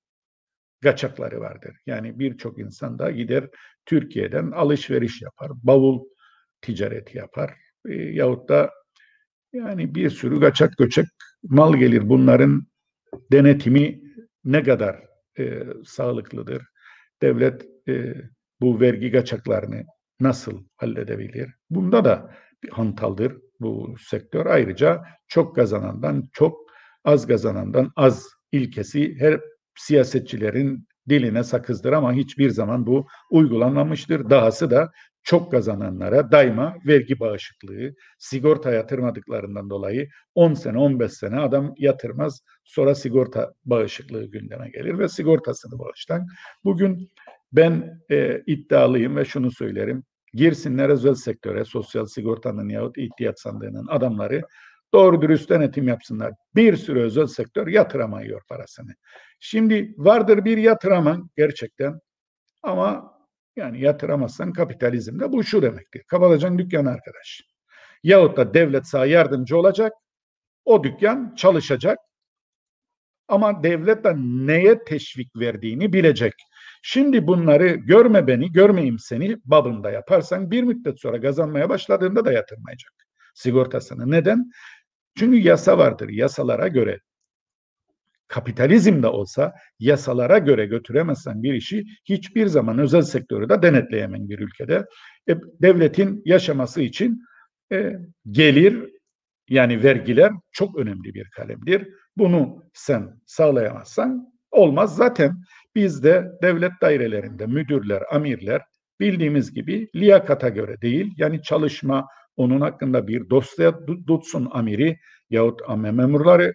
kaçakları vardır. Yani birçok insan da gider Türkiye'den alışveriş yapar, bavul ticareti yapar. E, yahut da yani bir sürü kaçak göçek mal gelir. Bunların denetimi ne kadar e, sağlıklıdır? Devlet e, bu vergi kaçaklarını nasıl halledebilir? Bunda da bir hantaldır bu sektör. Ayrıca çok kazanandan çok az kazanandan az ilkesi her siyasetçilerin diline sakızdır ama hiçbir zaman bu uygulanmamıştır. Dahası da çok kazananlara daima vergi bağışıklığı, sigorta yatırmadıklarından dolayı 10 sene 15 sene adam yatırmaz sonra sigorta bağışıklığı gündeme gelir ve sigortasını bağıştan. Bugün ben e, iddialıyım ve şunu söylerim. Girsinler özel sektöre, sosyal sigortanın yahut ihtiyaç sandığının adamları doğru dürüst denetim yapsınlar. Bir sürü özel sektör yatıramıyor parasını. Şimdi vardır bir yatıraman gerçekten ama yani yatıramazsan kapitalizmde bu şu demektir. Kapatacaksın dükkan arkadaş. Yahut da devlet sana yardımcı olacak. O dükkan çalışacak. Ama devlet de neye teşvik verdiğini bilecek. Şimdi bunları görme beni, görmeyeyim seni babında yaparsan bir müddet sonra kazanmaya başladığında da yatırmayacak sigortasını. Neden? Çünkü yasa vardır. Yasalara göre kapitalizm de olsa yasalara göre götüremezsen bir işi hiçbir zaman özel sektörü de denetleyemen bir ülkede. E, devletin yaşaması için e, gelir yani vergiler çok önemli bir kalemdir. Bunu sen sağlayamazsan olmaz. Zaten bizde devlet dairelerinde müdürler, amirler bildiğimiz gibi liyakata göre değil yani çalışma onun hakkında bir dosya tutsun amiri yahut memurları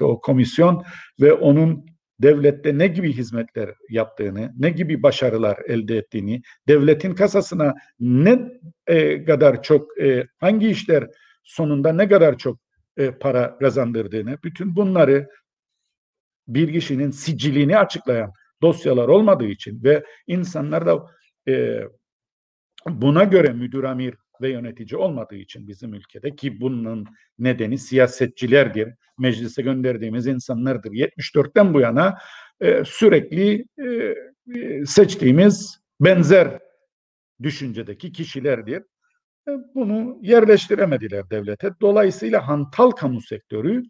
o komisyon ve onun devlette ne gibi hizmetler yaptığını, ne gibi başarılar elde ettiğini, devletin kasasına ne e, kadar çok e, hangi işler sonunda ne kadar çok e, para kazandırdığını, bütün bunları bir kişinin sicilini açıklayan dosyalar olmadığı için ve insanlar da e, buna göre müdür amir ve yönetici olmadığı için bizim ülkede ki bunun nedeni siyasetçilerdir. Meclise gönderdiğimiz insanlardır. 74'ten bu yana e, sürekli e, e, seçtiğimiz benzer düşüncedeki kişilerdir. E, bunu yerleştiremediler devlete. Dolayısıyla hantal kamu sektörü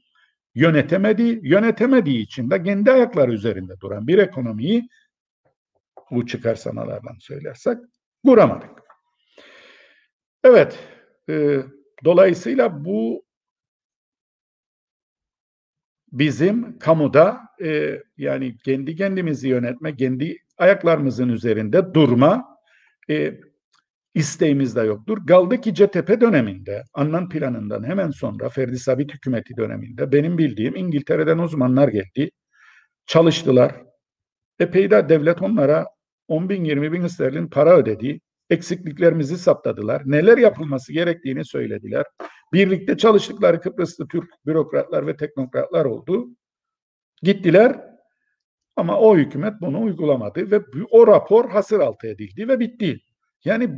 yönetemedi. Yönetemediği için de kendi ayakları üzerinde duran bir ekonomiyi bu çıkarsamalardan söylersek kuramadık. Evet, e, dolayısıyla bu bizim kamuda e, yani kendi kendimizi yönetme, kendi ayaklarımızın üzerinde durma e, isteğimiz de yoktur. Kaldı ki CTP döneminde, Annan planından hemen sonra Ferdi Sabit hükümeti döneminde benim bildiğim İngiltere'den uzmanlar geldi. Çalıştılar. Epey de devlet onlara 10 bin 20 bin sterlin para ödedi eksikliklerimizi saptadılar. Neler yapılması gerektiğini söylediler. Birlikte çalıştıkları Kıbrıslı Türk bürokratlar ve teknokratlar oldu. Gittiler ama o hükümet bunu uygulamadı ve o rapor hasır altı edildi ve bitti. Yani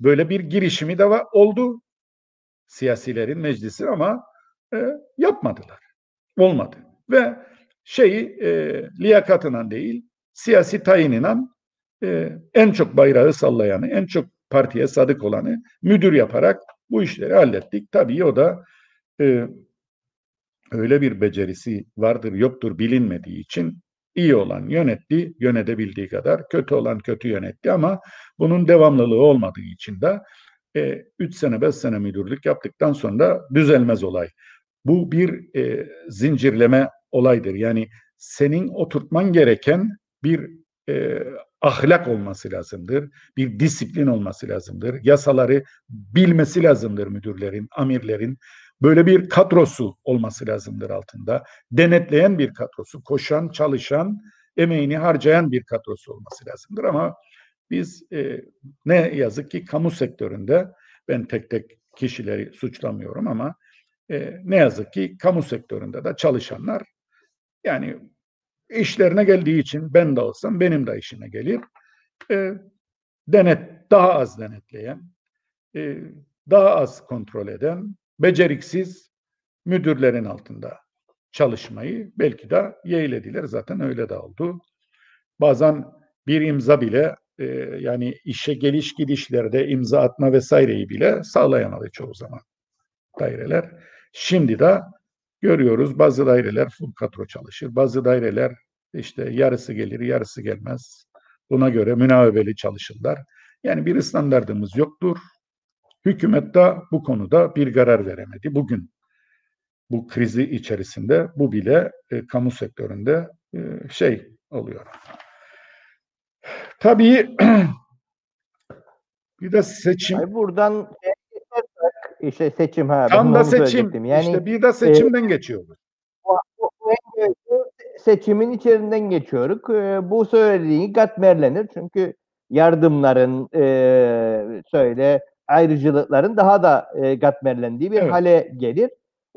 böyle bir girişimi de oldu siyasilerin meclisi ama e, yapmadılar. Olmadı. Ve şeyi e, liyakatından değil siyasi tayininden e, en çok bayrağı sallayanı, en çok partiye sadık olanı müdür yaparak bu işleri hallettik. Tabii o da e, öyle bir becerisi vardır yoktur bilinmediği için iyi olan yönetti, yönetebildiği kadar, kötü olan kötü yönetti ama bunun devamlılığı olmadığı için de 3 e, sene 5 sene müdürlük yaptıktan sonra düzelmez olay. Bu bir e, zincirleme olaydır. Yani senin oturtman gereken bir e, ahlak olması lazımdır. Bir disiplin olması lazımdır. Yasaları bilmesi lazımdır müdürlerin, amirlerin. Böyle bir kadrosu olması lazımdır altında. Denetleyen bir kadrosu, koşan, çalışan, emeğini harcayan bir kadrosu olması lazımdır. Ama biz e, ne yazık ki kamu sektöründe, ben tek tek kişileri suçlamıyorum ama e, ne yazık ki kamu sektöründe de çalışanlar yani işlerine geldiği için ben de olsam benim de işime gelir. E, denet daha az denetleyen, e, daha az kontrol eden, beceriksiz müdürlerin altında çalışmayı belki de yeğlediler. Zaten öyle de oldu. Bazen bir imza bile e, yani işe geliş gidişlerde imza atma vesaireyi bile sağlayamadı çoğu zaman daireler. Şimdi de görüyoruz bazı daireler full kadro çalışır. Bazı daireler işte yarısı gelir, yarısı gelmez. Buna göre münavebeli çalışırlar. Yani bir standartımız yoktur. Hükümet de bu konuda bir karar veremedi. Bugün bu krizi içerisinde bu bile e, kamu sektöründe e, şey oluyor. Tabii bir de seçim. Ay buradan işte seçim ha. Tam da seçim. Yani, işte bir de seçimden e, geçiyoruz. seçimin içerinden geçiyoruz. E, bu söylediği katmerlenir. Çünkü yardımların e, söyle ayrıcılıkların daha da e, katmerlendiği bir evet. hale gelir.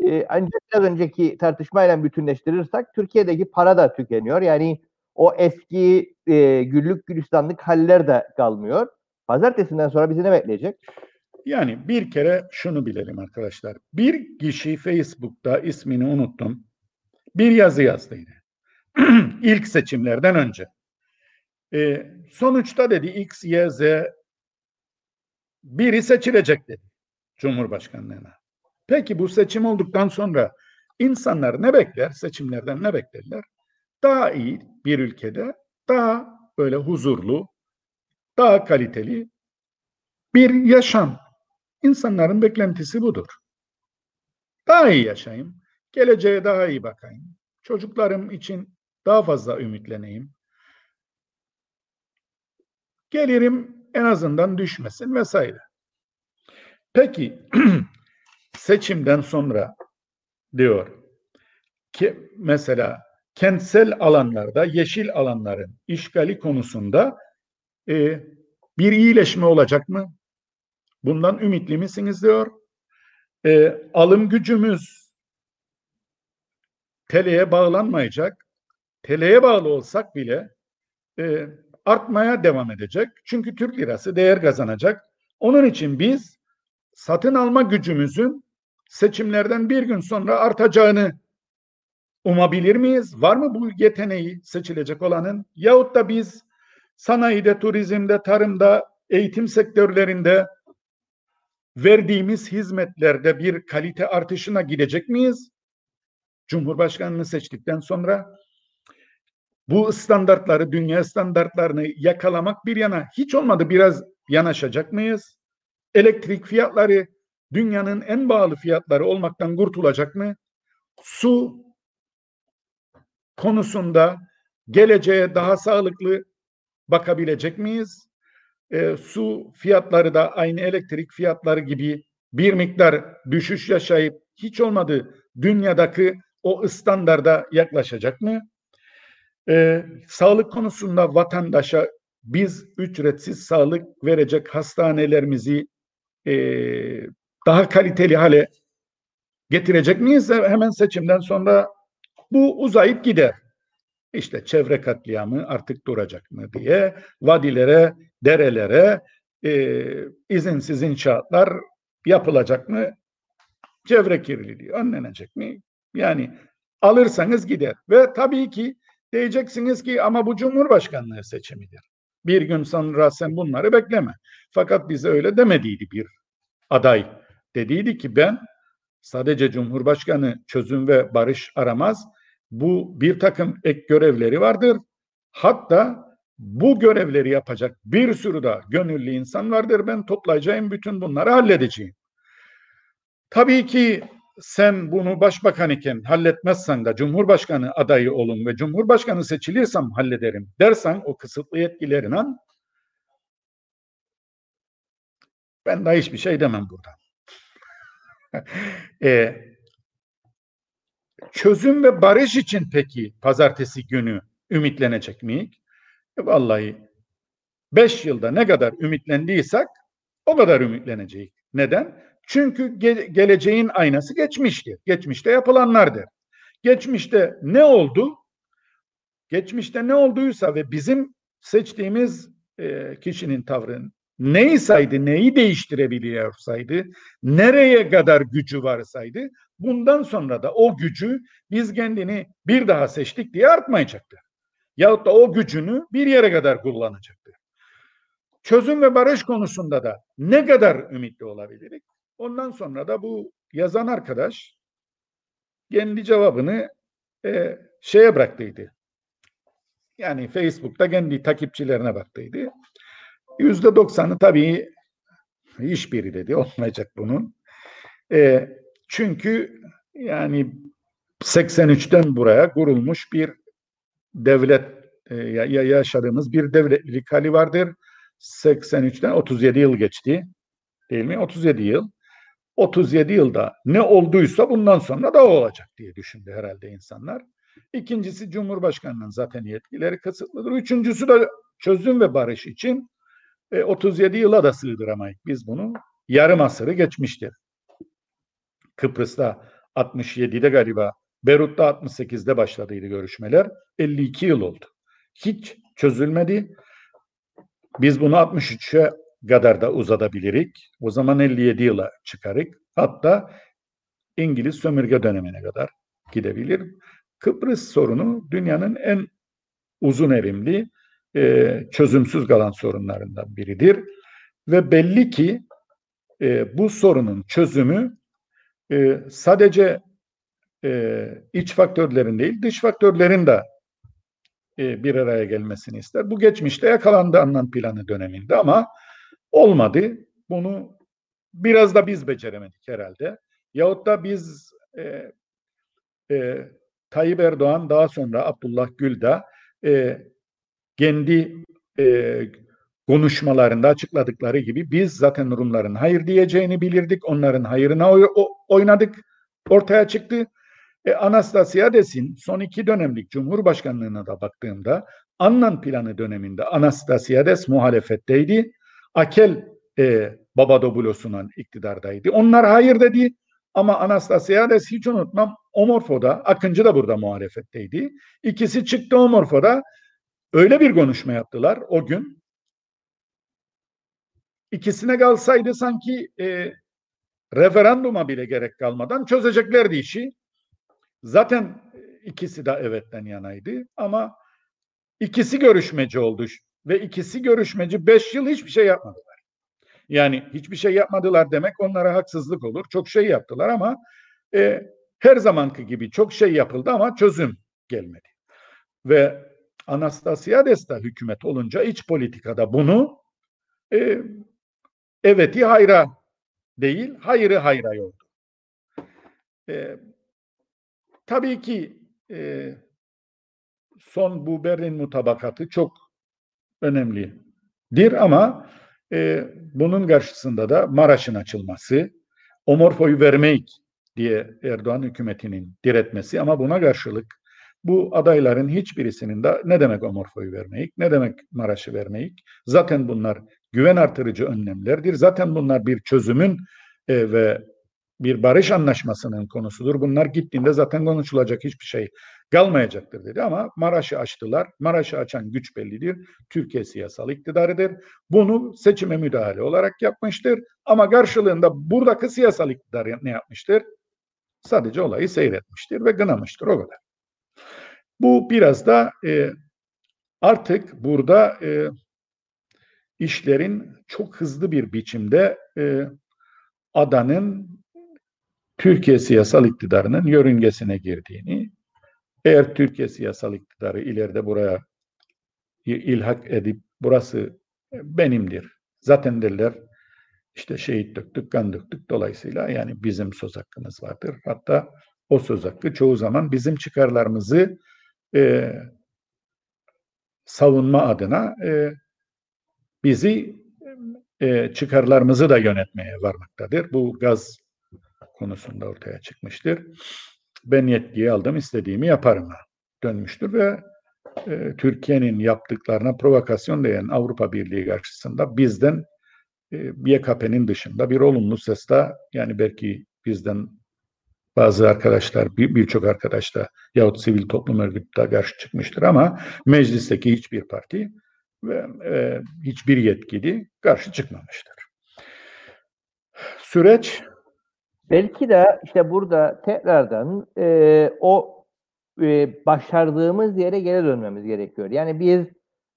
E, ancak biraz önceki tartışmayla bütünleştirirsek Türkiye'deki para da tükeniyor. Yani o eski e, güllük gülistanlık haller de kalmıyor. Pazartesinden sonra bizi ne bekleyecek? Yani bir kere şunu bilelim arkadaşlar. Bir kişi Facebook'ta ismini unuttum. Bir yazı yazdıydı. İlk seçimlerden önce. E, sonuçta dedi X, Y, Z biri seçilecek dedi Cumhurbaşkanlığına. Peki bu seçim olduktan sonra insanlar ne bekler? Seçimlerden ne beklerler? Daha iyi bir ülkede, daha böyle huzurlu, daha kaliteli bir yaşam. İnsanların beklentisi budur. Daha iyi yaşayayım, geleceğe daha iyi bakayım, çocuklarım için daha fazla ümitleneyim. Gelirim en azından düşmesin vesaire. Peki seçimden sonra diyor ki mesela kentsel alanlarda yeşil alanların işgali konusunda e, bir iyileşme olacak mı? Bundan ümitli misiniz diyor. E, alım gücümüz TL'ye bağlanmayacak. TL'ye bağlı olsak bile e, artmaya devam edecek. Çünkü Türk lirası değer kazanacak. Onun için biz satın alma gücümüzün seçimlerden bir gün sonra artacağını umabilir miyiz? Var mı bu yeteneği seçilecek olanın? Yahut da biz sanayide, turizmde, tarımda, eğitim sektörlerinde verdiğimiz hizmetlerde bir kalite artışına gidecek miyiz? Cumhurbaşkanını seçtikten sonra bu standartları, dünya standartlarını yakalamak bir yana hiç olmadı biraz yanaşacak mıyız? Elektrik fiyatları dünyanın en bağlı fiyatları olmaktan kurtulacak mı? Su konusunda geleceğe daha sağlıklı bakabilecek miyiz? E, su fiyatları da aynı elektrik fiyatları gibi bir miktar düşüş yaşayıp hiç olmadı dünyadaki o standarda yaklaşacak mı? E, sağlık konusunda vatandaşa biz ücretsiz sağlık verecek hastanelerimizi e, daha kaliteli hale getirecek miyiz? Hemen seçimden sonra bu uzayıp gider. İşte çevre katliamı artık duracak mı diye vadilere, derelere e, izinsiz inşaatlar yapılacak mı? Çevre kirliliği önlenecek mi? Yani alırsanız gider. Ve tabii ki diyeceksiniz ki ama bu Cumhurbaşkanlığı seçimidir. Bir gün sonra sen bunları bekleme. Fakat bize öyle demediydi bir aday. Dediydi ki ben sadece Cumhurbaşkanı çözüm ve barış aramaz. Bu bir takım ek görevleri vardır. Hatta bu görevleri yapacak bir sürü daha gönüllü insan vardır. Ben toplayacağım bütün bunları halledeceğim. Tabii ki sen bunu başbakan iken halletmezsen de cumhurbaşkanı adayı olun ve cumhurbaşkanı seçilirsem hallederim dersen o kısıtlı yetkilerine ben de hiçbir şey demem burada. e, çözüm ve barış için peki pazartesi günü ümitlenecek miyiz? E, vallahi beş yılda ne kadar ümitlendiysek o kadar ümitleneceğiz. Neden? Çünkü ge- geleceğin aynası geçmiştir. Geçmişte yapılanlardır. Geçmişte ne oldu? Geçmişte ne olduysa ve bizim seçtiğimiz e, kişinin tavrı neysaydı, neyi değiştirebiliyorsaydı, nereye kadar gücü varsaydı, bundan sonra da o gücü biz kendini bir daha seçtik diye artmayacaktı. Yahut da o gücünü bir yere kadar kullanacaktı. Çözüm ve barış konusunda da ne kadar ümitli olabiliriz? Ondan sonra da bu yazan arkadaş kendi cevabını e, şeye bıraktıydı. Yani Facebook'ta kendi takipçilerine baktıydı. Yüzde doksanı tabii hiçbiri dedi olmayacak bunun. E, çünkü yani 83'ten buraya kurulmuş bir devlet e, yaşadığımız bir devletlik hali vardır. 83'ten 37 yıl geçti. Değil mi? 37 yıl. 37 yılda ne olduysa bundan sonra da olacak diye düşündü herhalde insanlar. İkincisi Cumhurbaşkanı'nın zaten yetkileri kısıtlıdır. Üçüncüsü de çözüm ve barış için e, 37 yıla da sığdıramayız. Biz bunu yarım asırı geçmiştir. Kıbrıs'ta 67'de galiba, Berut'ta 68'de başladıydı görüşmeler. 52 yıl oldu. Hiç çözülmedi. Biz bunu 63'e kadar da uzatabilirik. O zaman 57 yıla çıkarık. Hatta İngiliz sömürge dönemine kadar gidebilir. Kıbrıs sorunu dünyanın en uzun erimli, e, çözümsüz kalan sorunlarından biridir. Ve belli ki e, bu sorunun çözümü e, sadece e, iç faktörlerin değil, dış faktörlerin de e, bir araya gelmesini ister. Bu geçmişte yakalandı Annan planı döneminde ama olmadı. Bunu biraz da biz beceremedik herhalde. Yahut da biz e, e, Tayyip Erdoğan daha sonra Abdullah Gül de e, kendi e, konuşmalarında açıkladıkları gibi biz zaten Rumların hayır diyeceğini bilirdik. Onların hayırına oynadık. Ortaya çıktı. E, Anastasiades'in son iki dönemlik Cumhurbaşkanlığına da baktığımda Annan planı döneminde Anastasiades muhalefetteydi. Akel e, Babadopoulosu'nun iktidardaydı. Onlar hayır dedi ama Anastasiades hiç unutmam Omorfo'da, Akıncı da burada muhalefetteydi. İkisi çıktı Omorfo'da öyle bir konuşma yaptılar o gün. İkisine kalsaydı sanki e, referanduma bile gerek kalmadan çözeceklerdi işi. Zaten ikisi de evetten yanaydı ama ikisi görüşmeci oldu ve ikisi görüşmeci beş yıl hiçbir şey yapmadılar. Yani hiçbir şey yapmadılar demek onlara haksızlık olur. Çok şey yaptılar ama e, her zamanki gibi çok şey yapıldı ama çözüm gelmedi. Ve Anastasiades da hükümet olunca iç politikada bunu e, eveti hayra değil, hayırı hayra yordu. E, tabii ki e, son bu Berlin mutabakatı çok önemlidir ama e, bunun karşısında da Maraş'ın açılması, Omorfo'yu vermek diye Erdoğan hükümetinin diretmesi ama buna karşılık bu adayların hiçbirisinin de ne demek Omorfo'yu vermeyik, ne demek Maraş'ı vermeyik. Zaten bunlar güven artırıcı önlemlerdir. Zaten bunlar bir çözümün e, ve bir barış anlaşmasının konusudur. Bunlar gittiğinde zaten konuşulacak hiçbir şey kalmayacaktır dedi ama Maraş'ı açtılar. Maraş'ı açan güç bellidir. Türkiye siyasal iktidarıdır. Bunu seçime müdahale olarak yapmıştır. Ama karşılığında buradaki siyasal iktidar ne yapmıştır? Sadece olayı seyretmiştir ve gınamıştır o kadar. Bu biraz da e, artık burada e, işlerin çok hızlı bir biçimde e, adanın Türkiye siyasal iktidarının yörüngesine girdiğini, eğer Türkiye siyasal iktidarı ileride buraya ilhak edip burası benimdir. Zaten derler işte şehit döktük, kan döktük. Dolayısıyla yani bizim söz hakkımız vardır. Hatta o söz hakkı çoğu zaman bizim çıkarlarımızı e, savunma adına e, bizi e, çıkarlarımızı da yönetmeye varmaktadır. Bu gaz konusunda ortaya çıkmıştır. Ben yetkiyi aldım, istediğimi yaparım dönmüştür ve e, Türkiye'nin yaptıklarına provokasyon diyen Avrupa Birliği karşısında bizden e, YKP'nin dışında bir olumlu ses de yani belki bizden bazı arkadaşlar, birçok bir arkadaş da yahut sivil toplum örgütü de karşı çıkmıştır ama meclisteki hiçbir parti ve e, hiçbir yetkili karşı çıkmamıştır. Süreç belki de işte burada tekrardan e, o e, başardığımız yere geri dönmemiz gerekiyor. Yani biz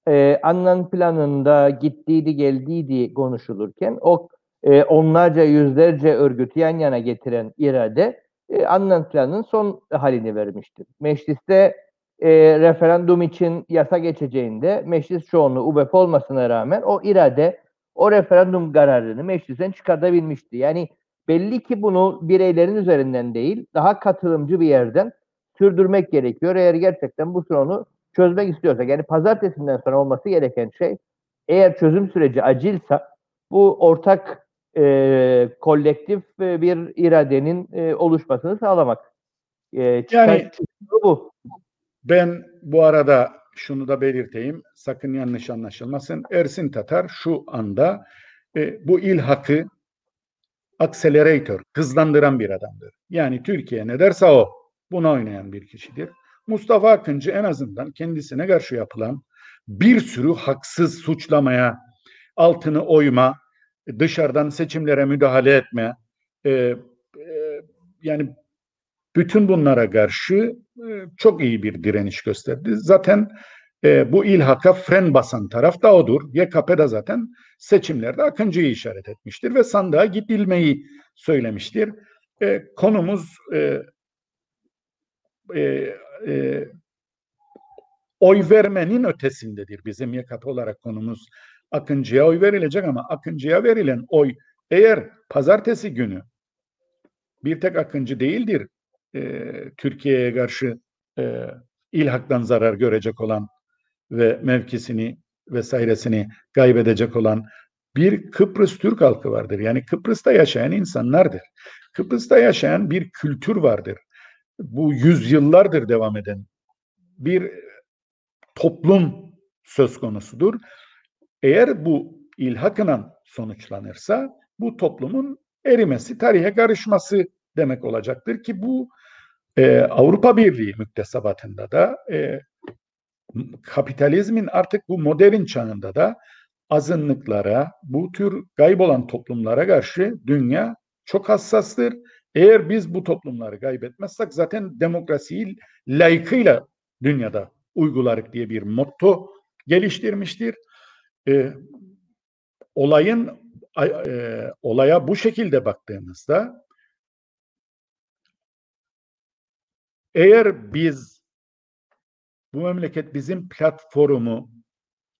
e, Annan planında gittiydi geldiydi konuşulurken o e, onlarca yüzlerce örgütü yan yana getiren irade e, Annan planının son halini vermiştir. Mecliste e, referandum için yasa geçeceğinde meclis çoğunluğu UBP olmasına rağmen o irade o referandum kararını meclisten çıkartabilmişti. Yani belli ki bunu bireylerin üzerinden değil daha katılımcı bir yerden sürdürmek gerekiyor. Eğer gerçekten bu sorunu çözmek istiyorsak. Yani pazartesinden sonra olması gereken şey eğer çözüm süreci acilsa bu ortak e, kolektif e, bir iradenin e, oluşmasını sağlamak. E, yani bu. Ben bu arada şunu da belirteyim. Sakın yanlış anlaşılmasın. Ersin Tatar şu anda e, bu ilhakı accelerator, hızlandıran bir adamdır. Yani Türkiye ne derse o. Buna oynayan bir kişidir. Mustafa Akıncı en azından kendisine karşı yapılan bir sürü haksız suçlamaya, altını oyma, dışarıdan seçimlere müdahale etme, e, e, yani bütün bunlara karşı e, çok iyi bir direniş gösterdi. Zaten e, bu ilhaka fren basan taraf da odur. YKP de zaten seçimlerde Akıncı'yı işaret etmiştir ve sandığa gidilmeyi söylemiştir. E, konumuz e, e, e, oy vermenin ötesindedir bizim YKP olarak konumuz. Akıncı'ya oy verilecek ama Akıncı'ya verilen oy eğer pazartesi günü bir tek Akıncı değildir e, Türkiye'ye karşı e, ilhaktan zarar görecek olan ve mevkisini vesairesini kaybedecek olan bir Kıbrıs Türk halkı vardır. Yani Kıbrıs'ta yaşayan insanlardır. Kıbrıs'ta yaşayan bir kültür vardır bu yüzyıllardır devam eden bir toplum söz konusudur. Eğer bu ilhakla sonuçlanırsa bu toplumun erimesi, tarihe karışması demek olacaktır ki bu e, Avrupa Birliği müktesebatında da e, kapitalizmin artık bu modern çağında da azınlıklara, bu tür kaybolan toplumlara karşı dünya çok hassastır eğer biz bu toplumları kaybetmezsek zaten demokrasiyi layıkıyla dünyada uygularık diye bir motto geliştirmiştir. Ee, olayın e, olaya bu şekilde baktığımızda eğer biz bu memleket bizim platformu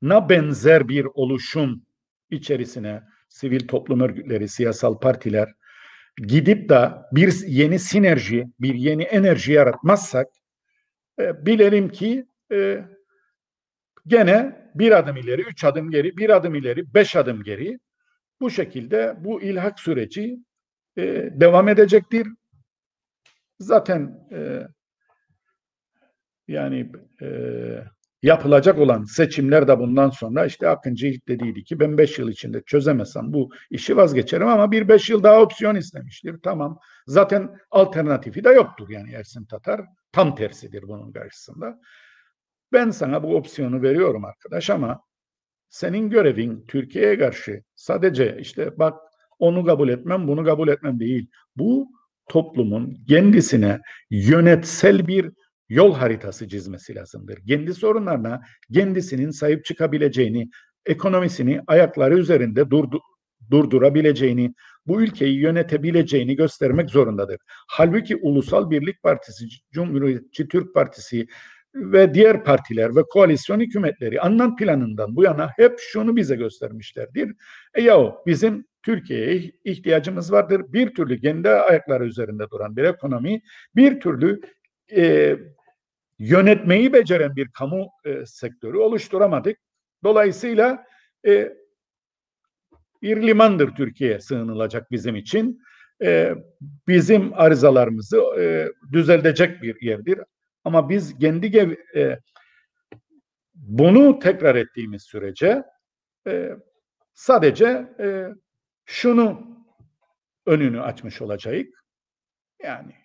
na benzer bir oluşum içerisine sivil toplum örgütleri, siyasal partiler gidip de bir yeni sinerji, bir yeni enerji yaratmazsak e, bilelim ki e, gene bir adım ileri, üç adım geri, bir adım ileri, beş adım geri bu şekilde bu ilhak süreci e, devam edecektir. Zaten e, yani e, yapılacak olan seçimler de bundan sonra işte Akıncı ilk dediydi ki ben beş yıl içinde çözemezsem bu işi vazgeçerim ama bir beş yıl daha opsiyon istemiştir. Tamam. Zaten alternatifi de yoktur yani Ersin Tatar. Tam tersidir bunun karşısında. Ben sana bu opsiyonu veriyorum arkadaş ama senin görevin Türkiye'ye karşı sadece işte bak onu kabul etmem, bunu kabul etmem değil. Bu toplumun kendisine yönetsel bir yol haritası çizmesi lazımdır. Kendi sorunlarına kendisinin sahip çıkabileceğini, ekonomisini ayakları üzerinde durdu, durdurabileceğini, bu ülkeyi yönetebileceğini göstermek zorundadır. Halbuki Ulusal Birlik Partisi, Cumhuriyetçi Türk Partisi ve diğer partiler ve koalisyon hükümetleri Annan planından bu yana hep şunu bize göstermişlerdir. E yahu bizim Türkiye'ye ihtiyacımız vardır. Bir türlü kendi ayakları üzerinde duran bir ekonomi, bir türlü e, yönetmeyi beceren bir kamu e, sektörü oluşturamadık. Dolayısıyla e, bir limandır Türkiye sığınılacak bizim için. E, bizim arızalarımızı e, düzeltecek bir yerdir. Ama biz kendi e, bunu tekrar ettiğimiz sürece e, sadece e, şunu önünü açmış olacağız. Yani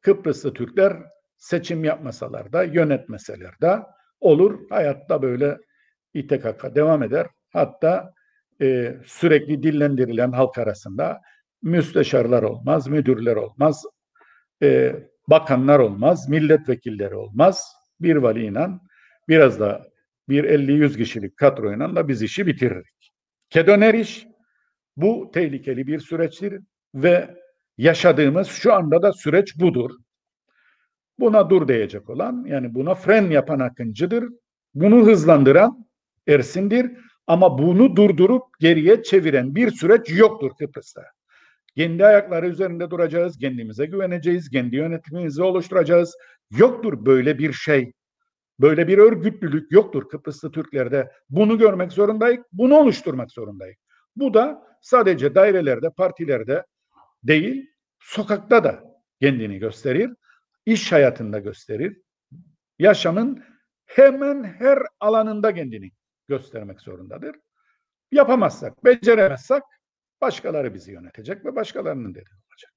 Kıbrıslı Türkler seçim yapmasalar da yönetmeseler de olur. Hayatta böyle İTKK devam eder. Hatta e, sürekli dillendirilen halk arasında müsteşarlar olmaz, müdürler olmaz, e, bakanlar olmaz, milletvekilleri olmaz. Bir valiyle biraz da bir 50-100 kişilik kadroyla da biz işi bitiririz. Kedöner iş bu tehlikeli bir süreçtir ve yaşadığımız şu anda da süreç budur. Buna dur diyecek olan yani buna fren yapan Akıncı'dır. Bunu hızlandıran Ersin'dir. Ama bunu durdurup geriye çeviren bir süreç yoktur Kıbrıs'ta. Kendi ayakları üzerinde duracağız, kendimize güveneceğiz, kendi yönetimimizi oluşturacağız. Yoktur böyle bir şey. Böyle bir örgütlülük yoktur Kıbrıslı Türklerde. Bunu görmek zorundayız, bunu oluşturmak zorundayız. Bu da sadece dairelerde, partilerde değil, sokakta da kendini gösterir, iş hayatında gösterir. Yaşamın hemen her alanında kendini göstermek zorundadır. Yapamazsak, beceremezsek başkaları bizi yönetecek ve başkalarının dediği olacak.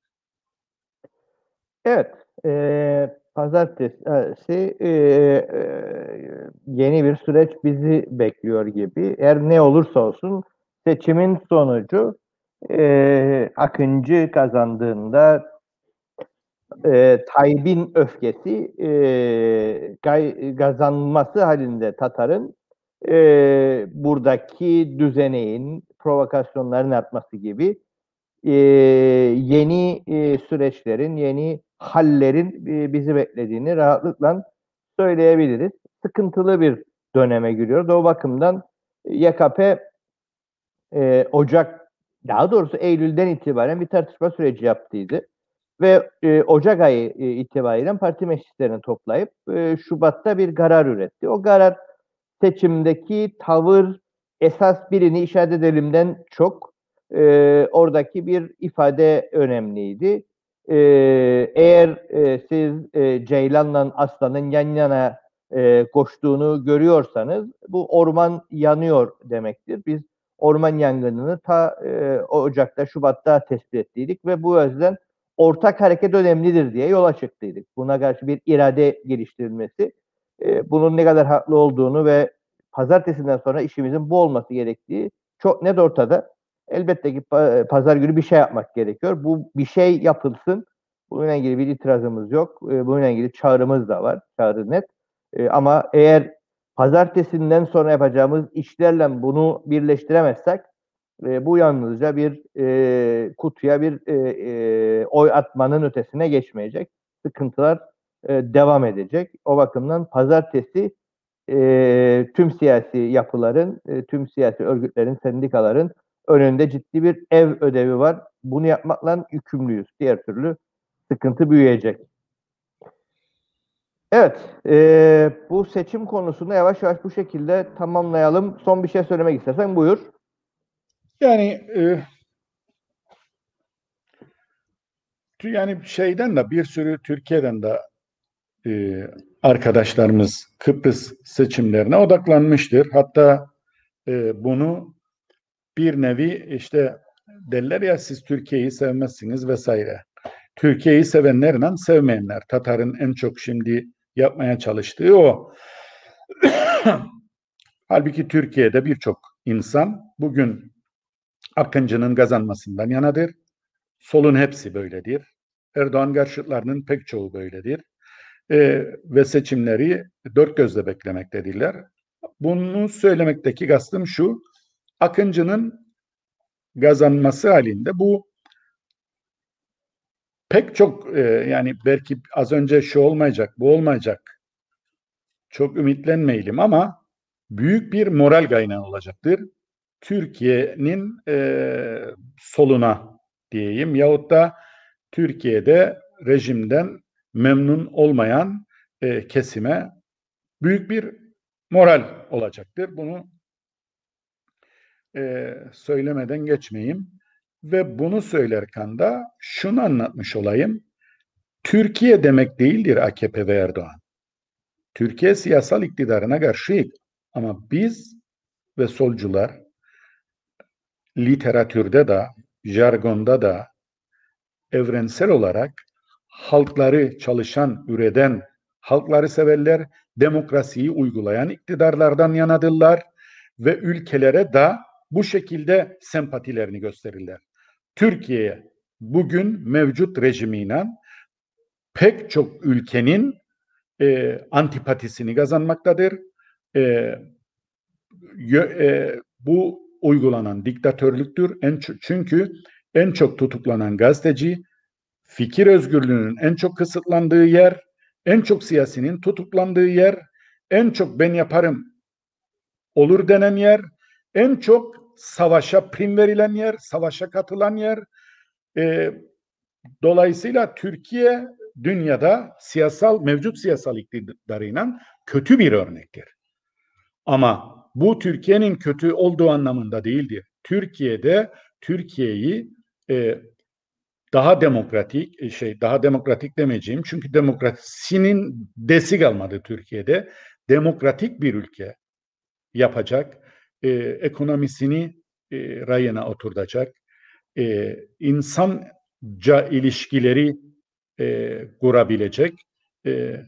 Evet, e, pazartesi e, yeni bir süreç bizi bekliyor gibi. Eğer ne olursa olsun seçimin sonucu e, Akıncı kazandığında e, Tayyip'in öfkesi e, gay, kazanması halinde Tatar'ın e, buradaki düzeneğin, provokasyonların artması gibi e, yeni e, süreçlerin, yeni hallerin e, bizi beklediğini rahatlıkla söyleyebiliriz. Sıkıntılı bir döneme giriyor. O bakımdan YKP e, Ocak, daha doğrusu Eylül'den itibaren bir tartışma süreci yaptıydı. Ve e, Ocak ayı e, itibariyle parti meclislerini toplayıp e, Şubat'ta bir karar üretti. O karar seçimdeki tavır esas birini işaret edelimden çok e, oradaki bir ifade önemliydi. E, eğer e, siz e, Ceylan'la Aslan'ın yan yana e, koştuğunu görüyorsanız bu orman yanıyor demektir. Biz orman yangınını ta e, Ocak'ta, Şubat'ta tespit ettiydik ve bu yüzden ortak hareket önemlidir diye yola çıktıydık. Buna karşı bir irade geliştirilmesi e, bunun ne kadar haklı olduğunu ve pazartesinden sonra işimizin bu olması gerektiği çok net ortada. Elbette ki pazar günü bir şey yapmak gerekiyor. Bu bir şey yapılsın. Bununla ilgili bir itirazımız yok. E, bununla ilgili çağrımız da var. Çağrı net. E, ama eğer pazartesinden sonra yapacağımız işlerle bunu birleştiremezsek e, bu yalnızca bir e, kutuya bir e, e, oy atmanın ötesine geçmeyecek. Sıkıntılar e, devam edecek. O bakımdan pazartesi e, tüm siyasi yapıların, e, tüm siyasi örgütlerin, sendikaların önünde ciddi bir ev ödevi var. Bunu yapmakla yükümlüyüz. Diğer türlü sıkıntı büyüyecek. Evet, e, bu seçim konusunu yavaş yavaş bu şekilde tamamlayalım. Son bir şey söylemek istersen buyur. Yani e, yani şeyden de bir sürü Türkiye'den de e, arkadaşlarımız Kıbrıs seçimlerine odaklanmıştır. Hatta e, bunu bir nevi işte derler ya siz Türkiye'yi sevmezsiniz vesaire. Türkiye'yi sevenlerle sevmeyenler. Tatar'ın en çok şimdi yapmaya çalıştığı o. Halbuki Türkiye'de birçok insan bugün Akıncı'nın kazanmasından yanadır. Solun hepsi böyledir. Erdoğan karşıtlarının pek çoğu böyledir. Ee, ve seçimleri dört gözle beklemektedirler. Bunu söylemekteki kastım şu. Akıncı'nın kazanması halinde bu pek çok e, yani belki az önce şu olmayacak, bu olmayacak. Çok ümitlenmeyelim ama büyük bir moral kaynağı olacaktır. Türkiye'nin e, soluna diyeyim yahut da Türkiye'de rejimden memnun olmayan e, kesime büyük bir moral olacaktır. Bunu e, söylemeden geçmeyeyim. Ve bunu söylerken de şunu anlatmış olayım. Türkiye demek değildir AKP ve Erdoğan. Türkiye siyasal iktidarına karşı ama biz ve solcular literatürde de, jargonda da evrensel olarak halkları çalışan, üreden, halkları severler, demokrasiyi uygulayan iktidarlardan yanadırlar ve ülkelere de bu şekilde sempatilerini gösterirler. Türkiye bugün mevcut rejimiyle pek çok ülkenin e, antipatisini kazanmaktadır. E, e, bu uygulanan diktatörlüktür. En, çünkü en çok tutuklanan gazeteci, fikir özgürlüğünün en çok kısıtlandığı yer, en çok siyasinin tutuklandığı yer, en çok ben yaparım olur denen yer, en çok savaşa prim verilen yer, savaşa katılan yer. E, dolayısıyla Türkiye dünyada siyasal mevcut siyasal iktidarıyla kötü bir örnektir. Ama bu Türkiye'nin kötü olduğu anlamında değildir. Türkiye'de Türkiye'yi e, daha demokratik e, şey daha demokratik demeyeceğim çünkü demokrasinin desi kalmadı Türkiye'de. Demokratik bir ülke yapacak, e, ekonomisini e, rayına oturtacak, e, insanca ilişkileri e, kurabilecek e,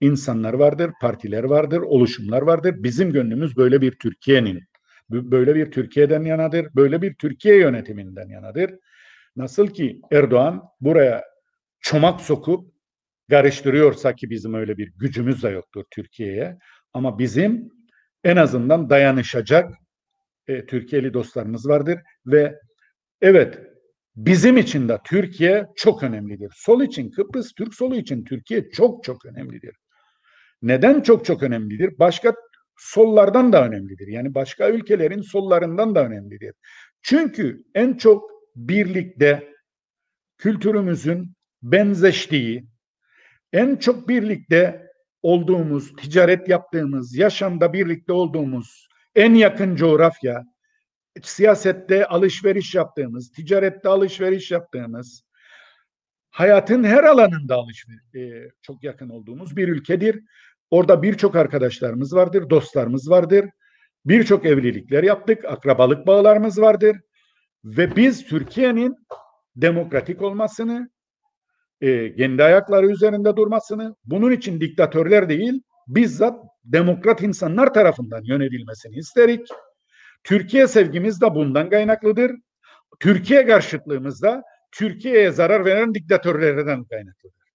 insanlar vardır, partiler vardır, oluşumlar vardır. Bizim gönlümüz böyle bir Türkiye'nin, böyle bir Türkiye'den yanadır, böyle bir Türkiye yönetiminden yanadır. Nasıl ki Erdoğan buraya çomak sokup karıştırıyorsa ki bizim öyle bir gücümüz de yoktur Türkiye'ye. Ama bizim en azından dayanışacak e, Türkiye'li dostlarımız vardır ve evet bizim için de Türkiye çok önemlidir. Sol için Kıbrıs, Türk solu için Türkiye çok çok önemlidir. Neden çok çok önemlidir? Başka sollardan da önemlidir. Yani başka ülkelerin sollarından da önemlidir. Çünkü en çok birlikte kültürümüzün benzeştiği, en çok birlikte olduğumuz, ticaret yaptığımız, yaşamda birlikte olduğumuz en yakın coğrafya, siyasette alışveriş yaptığımız, ticarette alışveriş yaptığımız, hayatın her alanında alışveriş e, çok yakın olduğumuz bir ülkedir. Orada birçok arkadaşlarımız vardır, dostlarımız vardır. Birçok evlilikler yaptık, akrabalık bağlarımız vardır. Ve biz Türkiye'nin demokratik olmasını, e, kendi ayakları üzerinde durmasını, bunun için diktatörler değil, bizzat demokrat insanlar tarafından yönetilmesini isterik. Türkiye sevgimiz de bundan kaynaklıdır. Türkiye karşıtlığımız da Türkiye'ye zarar veren diktatörlerden kaynaklıdır.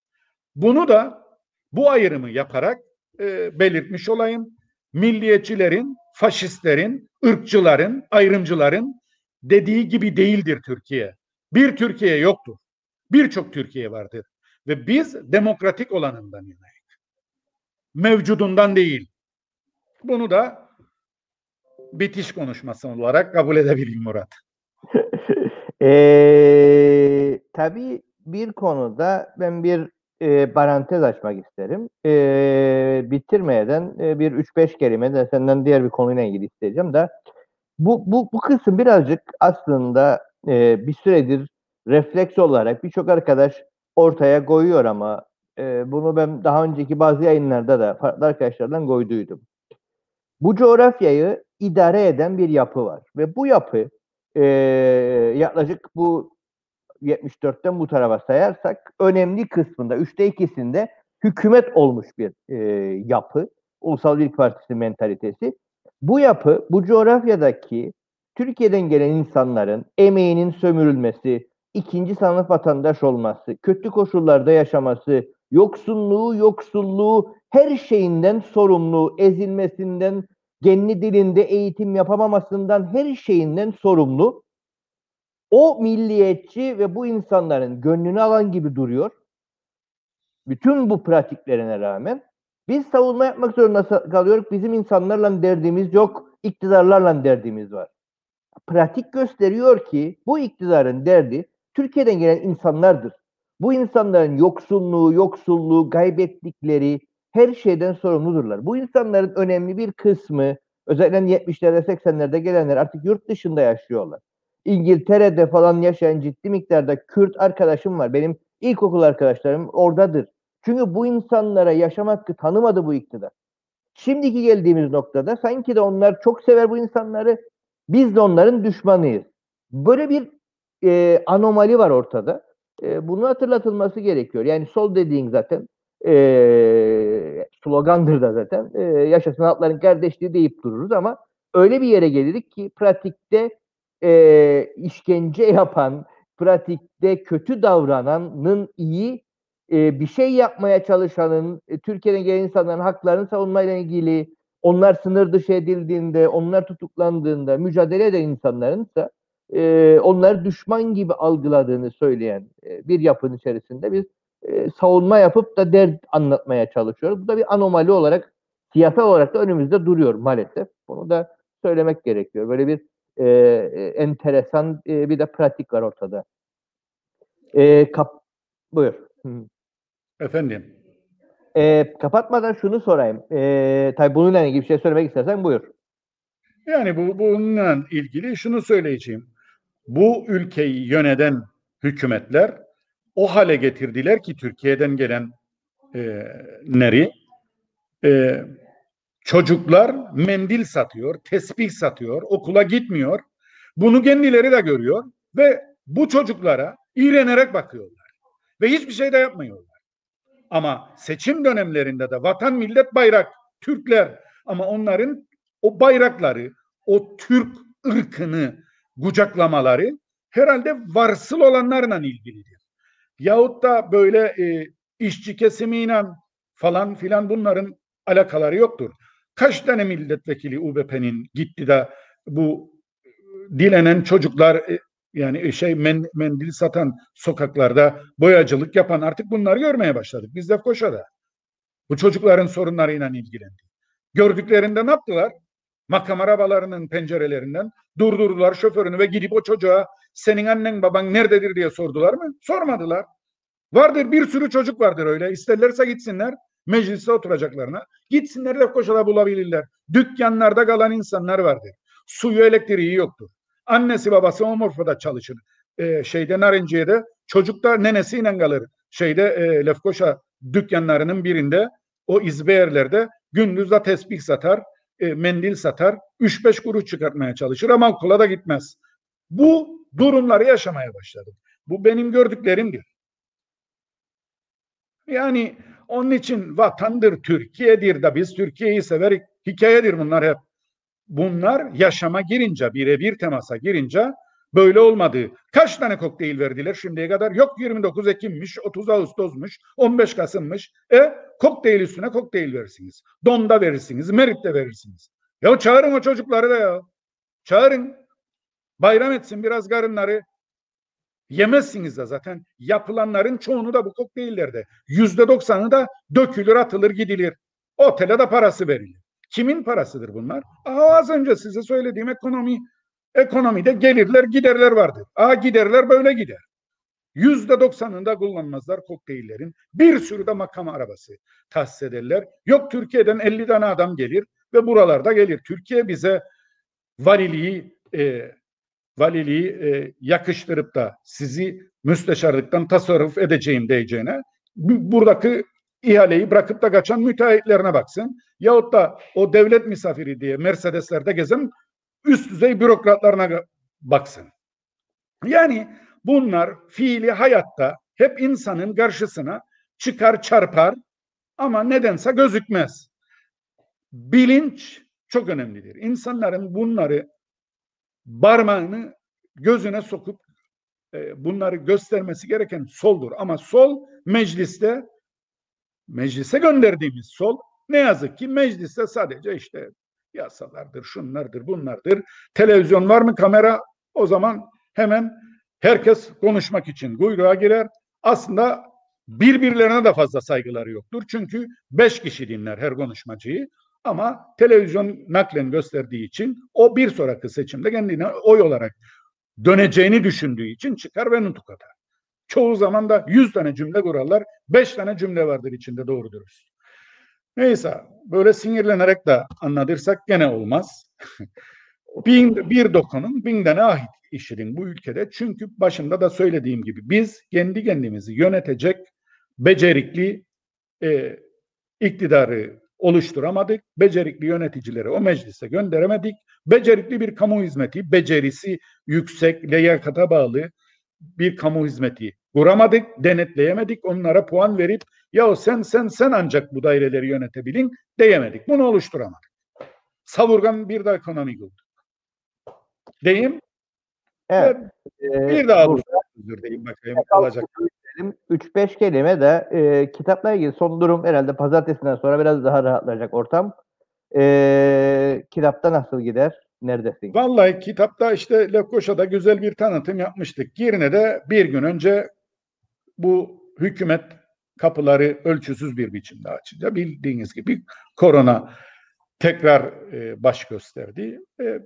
Bunu da bu ayrımı yaparak e, belirtmiş olayım. Milliyetçilerin, faşistlerin, ırkçıların, ayrımcıların dediği gibi değildir Türkiye. Bir Türkiye yoktur. Birçok Türkiye vardır. Ve biz demokratik olanından yanayız. Mevcudundan değil. Bunu da bitiş konuşması olarak kabul edebileyim Murat. ee, tabii bir konuda ben bir e, parantez açmak isterim. E, bitirmeden e, bir 3-5 kelime de senden diğer bir konuyla ilgili isteyeceğim de bu, bu, bu kısım birazcık aslında e, bir süredir refleks olarak birçok arkadaş ortaya koyuyor ama e, bunu ben daha önceki bazı yayınlarda da farklı arkadaşlardan koyduydum. Bu coğrafyayı idare eden bir yapı var ve bu yapı e, yaklaşık bu 74'ten bu tarafa sayarsak önemli kısmında, üçte ikisinde hükümet olmuş bir e, yapı. Ulusal Birlik Partisi mentalitesi. Bu yapı, bu coğrafyadaki Türkiye'den gelen insanların emeğinin sömürülmesi, ikinci sınıf vatandaş olması, kötü koşullarda yaşaması, yoksunluğu, yoksulluğu, her şeyinden sorumlu, ezilmesinden, kendi dilinde eğitim yapamamasından, her şeyinden sorumlu o milliyetçi ve bu insanların gönlünü alan gibi duruyor. Bütün bu pratiklerine rağmen biz savunma yapmak zorunda kalıyoruz. Bizim insanlarla derdimiz yok, iktidarlarla derdimiz var. pratik gösteriyor ki bu iktidarın derdi Türkiye'den gelen insanlardır. Bu insanların yoksunluğu, yoksulluğu, kaybettikleri her şeyden sorumludurlar. Bu insanların önemli bir kısmı özellikle 70'lerde 80'lerde gelenler artık yurt dışında yaşıyorlar. İngiltere'de falan yaşayan ciddi miktarda Kürt arkadaşım var. Benim ilkokul arkadaşlarım oradadır. Çünkü bu insanlara yaşam hakkı tanımadı bu iktidar. Şimdiki geldiğimiz noktada sanki de onlar çok sever bu insanları. Biz de onların düşmanıyız. Böyle bir e, anomali var ortada. E, bunu hatırlatılması gerekiyor. Yani sol dediğin zaten e, slogandır da zaten. E, yaşasın halkların kardeşliği deyip dururuz ama öyle bir yere gelirdik ki pratikte e, işkence yapan, pratikte kötü davrananın iyi e, bir şey yapmaya çalışanın, e, Türkiye'den gelen insanların haklarını savunmayla ilgili, onlar sınır dışı edildiğinde, onlar tutuklandığında mücadele eden insanların ise e, onları düşman gibi algıladığını söyleyen e, bir yapının içerisinde biz e, savunma yapıp da dert anlatmaya çalışıyoruz. Bu da bir anomali olarak, siyasal olarak da önümüzde duruyor maalesef. Bunu da söylemek gerekiyor. Böyle bir e, enteresan e, bir de pratik var ortada. E, kap Buyur. Hı. Efendim. E, kapatmadan şunu sorayım. E, tabii bununla ilgili bir şey söylemek istersen buyur. Yani bu bununla ilgili şunu söyleyeceğim. Bu ülkeyi yöneten hükümetler o hale getirdiler ki Türkiye'den gelen e, neri e, çocuklar mendil satıyor, tesbih satıyor, okula gitmiyor. Bunu kendileri de görüyor ve bu çocuklara iğrenerek bakıyorlar ve hiçbir şey de yapmıyorlar. Ama seçim dönemlerinde de vatan millet bayrak, Türkler ama onların o bayrakları, o Türk ırkını kucaklamaları herhalde varsıl olanlarla ilgilidir. Yahut da böyle e, işçi kesimiyle falan filan bunların alakaları yoktur. Kaç tane milletvekili UBP'nin gitti de bu dilenen çocuklar e, yani şey men, mendil satan sokaklarda boyacılık yapan artık bunları görmeye başladık. Biz de Koşa'da. Bu çocukların sorunlarıyla ilgilendik. Gördüklerinde ne yaptılar? Makam arabalarının pencerelerinden durdurdular şoförünü ve gidip o çocuğa senin annen baban nerededir diye sordular mı? Sormadılar. Vardır bir sürü çocuk vardır öyle. İsterlerse gitsinler mecliste oturacaklarına. Gitsinler de koşada bulabilirler. Dükkanlarda kalan insanlar vardır. Suyu elektriği yoktur. Annesi babası Omurfa'da çalışır. Ee, şeyde Narinciye'de çocuk da nenesiyle kalır. Şeyde e, Lefkoşa dükkanlarının birinde o izbeyerlerde gündüz de tesbih satar, e, mendil satar, 3-5 kuruş çıkartmaya çalışır ama okula da gitmez. Bu durumları yaşamaya başladık. Bu benim gördüklerimdir. Yani onun için vatandır, Türkiye'dir de biz Türkiye'yi severik. Hikayedir bunlar hep. Bunlar yaşama girince, birebir temasa girince böyle olmadı. Kaç tane kokteyl verdiler şimdiye kadar? Yok 29 Ekim'miş, 30 Ağustos'muş, 15 Kasım'mış. E kokteyl üstüne kokteyl verirsiniz. Donda verirsiniz, Merit'te verirsiniz. Ya çağırın o çocukları da ya. Çağırın. Bayram etsin biraz karınları. Yemezsiniz de zaten. Yapılanların çoğunu da bu kokteyllerde. Yüzde doksanı da dökülür, atılır, gidilir. Otele de parası verilir. Kimin parasıdır bunlar? Aa, az önce size söylediğim ekonomi. Ekonomide gelirler, giderler vardır. Aa giderler böyle gider. Yüzde doksanında kullanmazlar kokteyllerin. Bir sürü de makam arabası tahsis ederler. Yok Türkiye'den 50 tane adam gelir ve buralarda gelir. Türkiye bize valiliği e, valiliği e, yakıştırıp da sizi müsteşarlıktan tasarruf edeceğim diyeceğine buradaki ihaleyi bırakıp da kaçan müteahhitlerine baksın. Yahut da o devlet misafiri diye Mercedes'lerde gezen üst düzey bürokratlarına baksın. Yani bunlar fiili hayatta hep insanın karşısına çıkar çarpar ama nedense gözükmez. Bilinç çok önemlidir. İnsanların bunları parmağını gözüne sokup e, bunları göstermesi gereken soldur. Ama sol mecliste meclise gönderdiğimiz sol ne yazık ki mecliste sadece işte yasalardır, şunlardır, bunlardır. Televizyon var mı kamera? O zaman hemen herkes konuşmak için kuyruğa girer. Aslında birbirlerine de fazla saygıları yoktur. Çünkü beş kişi dinler her konuşmacıyı. Ama televizyon naklen gösterdiği için o bir sonraki seçimde kendine oy olarak döneceğini düşündüğü için çıkar ve nutuk atar. Çoğu zaman da 100 tane cümle kurarlar. 5 tane cümle vardır içinde doğru dürüst. Neyse böyle sinirlenerek de anlatırsak gene olmaz. bin, bir dokunun bin tane ahit işirin bu ülkede. Çünkü başında da söylediğim gibi biz kendi kendimizi yönetecek becerikli e, iktidarı oluşturamadık. Becerikli yöneticileri o meclise gönderemedik. Becerikli bir kamu hizmeti, becerisi yüksek, liyakata bağlı bir kamu hizmeti kuramadık, denetleyemedik. Onlara puan verip ya sen sen sen ancak bu daireleri yönetebilin diyemedik. Bunu oluşturamadık. Savurgan bir daha ekonomi oldu. Deyim. Evet. Bir daha burada, özür dileyim bakayım olacak. 3-5 kelime de e, kitapla ilgili son durum herhalde pazartesinden sonra biraz daha rahatlayacak ortam. E, kitapta nasıl gider? Neredesin? Vallahi kitapta işte Lefkoşa'da güzel bir tanıtım yapmıştık. Yerine de bir gün önce bu hükümet kapıları ölçüsüz bir biçimde açınca bildiğiniz gibi korona tekrar e, baş gösterdi. E,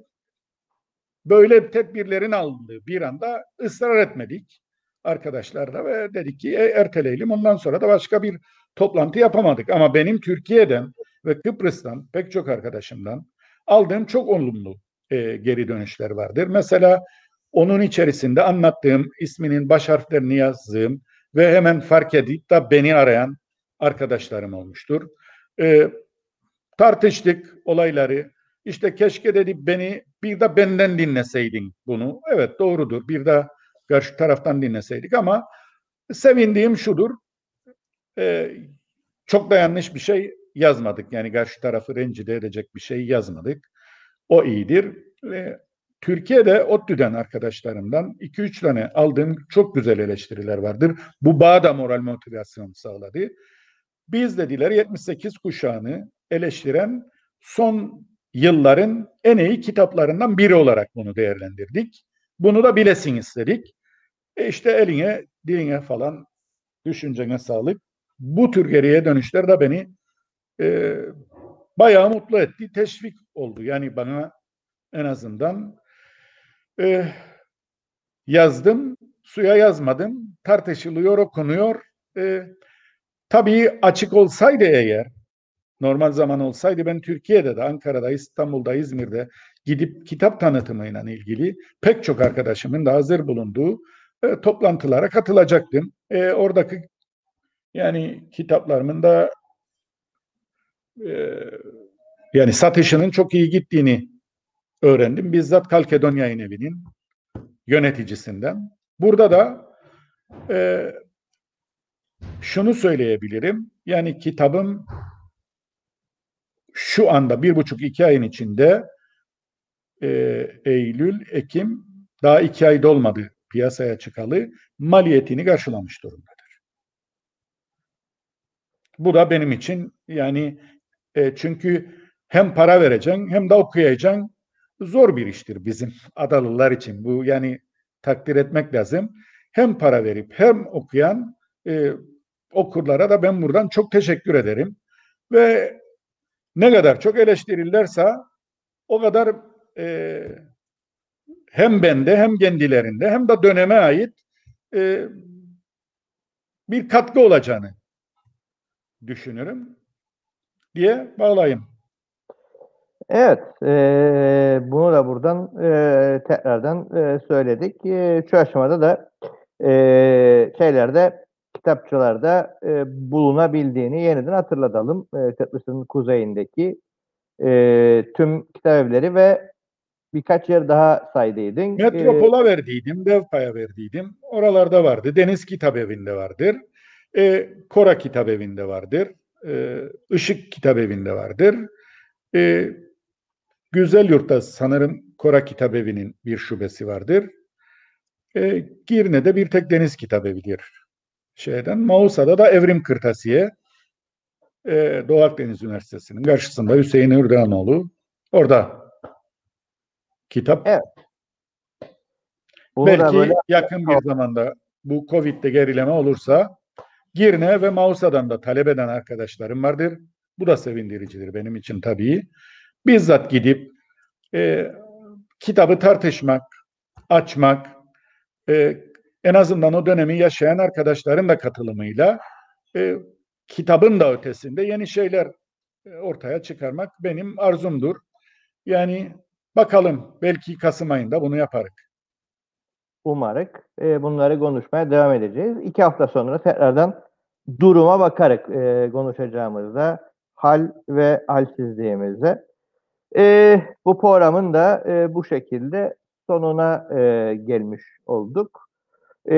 böyle tedbirlerin alındığı bir anda ısrar etmedik arkadaşlarla ve dedik ki e, erteleyelim. Ondan sonra da başka bir toplantı yapamadık. Ama benim Türkiye'den ve Kıbrıs'tan pek çok arkadaşımdan aldığım çok olumlu e, geri dönüşler vardır. Mesela onun içerisinde anlattığım isminin baş harflerini yazdığım ve hemen fark edip da beni arayan arkadaşlarım olmuştur. E, tartıştık olayları. İşte keşke dedi beni bir de benden dinleseydin bunu. Evet doğrudur. Bir de karşı taraftan dinleseydik ama sevindiğim şudur. E, çok da yanlış bir şey yazmadık. Yani karşı tarafı rencide edecek bir şey yazmadık. O iyidir. E, Türkiye'de ODTÜ'den arkadaşlarımdan 2-3 tane aldığım çok güzel eleştiriler vardır. Bu bağ moral motivasyon sağladı. Biz dediler 78 kuşağını eleştiren son yılların en iyi kitaplarından biri olarak bunu değerlendirdik. Bunu da bilesin istedik. E işte eline, diline falan düşüncene sağlık. Bu tür geriye dönüşler de beni e, bayağı mutlu etti. Teşvik oldu. Yani bana en azından e, yazdım, suya yazmadım. Tartışılıyor, okunuyor. E, tabii açık olsaydı eğer, normal zaman olsaydı ben Türkiye'de de, Ankara'da, İstanbul'da, İzmir'de gidip kitap tanıtımıyla ilgili pek çok arkadaşımın da hazır bulunduğu e, toplantılara katılacaktım. E, oradaki yani kitaplarımın da e, yani satışının çok iyi gittiğini öğrendim. Bizzat Kalkedon Yayın Evi'nin yöneticisinden. Burada da e, şunu söyleyebilirim. Yani kitabım şu anda bir buçuk iki ayın içinde e, Eylül, Ekim daha iki ay dolmadı piyasaya çıkalı maliyetini karşılamış durumdadır. Bu da benim için yani e, çünkü hem para vereceksin hem de okuyacaksın zor bir iştir bizim Adalılar için. Bu yani takdir etmek lazım. Hem para verip hem okuyan e, okurlara da ben buradan çok teşekkür ederim. Ve ne kadar çok eleştirirlerse o kadar e, hem bende hem kendilerinde hem de döneme ait e, bir katkı olacağını düşünürüm diye bağlayayım. Evet, e, bunu da buradan e, tekrardan e, söyledik. E, şu aşamada da e, şeylerde, kitapçılarda e, bulunabildiğini yeniden hatırlatalım. E, Kıbrıs'ın kuzeyindeki e, tüm kitap evleri ve birkaç yer daha saydıydın. Metropola ee, verdiydim, Devpa'ya verdiydim. Oralarda vardı. Deniz Kitap Evi'nde vardır. E, Kora Kitap Evi'nde vardır. E, Işık Kitap Evi'nde vardır. E, Güzel Yurt'ta sanırım Kora Kitap Evi'nin bir şubesi vardır. E, Girne'de bir tek Deniz Kitap Evi'dir. Şeyden, Mausa'da da Evrim Kırtasiye. E, Doğu Akdeniz Üniversitesi'nin karşısında Hüseyin Ürdanoğlu. Orada kitap. Evet. Belki böyle... yakın bir zamanda bu Covid'de gerileme olursa Girne ve Mausa'dan da talep eden arkadaşlarım vardır. Bu da sevindiricidir benim için tabii. Bizzat gidip e, kitabı tartışmak, açmak, e, en azından o dönemi yaşayan arkadaşların da katılımıyla e, kitabın da ötesinde yeni şeyler e, ortaya çıkarmak benim arzumdur. Yani bakalım belki Kasım ayında bunu yaparız. Umarık e, bunları konuşmaya devam edeceğiz. İki hafta sonra tekrardan duruma bakarak e, konuşacağımızda hal ve halsizliğimize. E, bu programın da e, bu şekilde sonuna e, gelmiş olduk. E,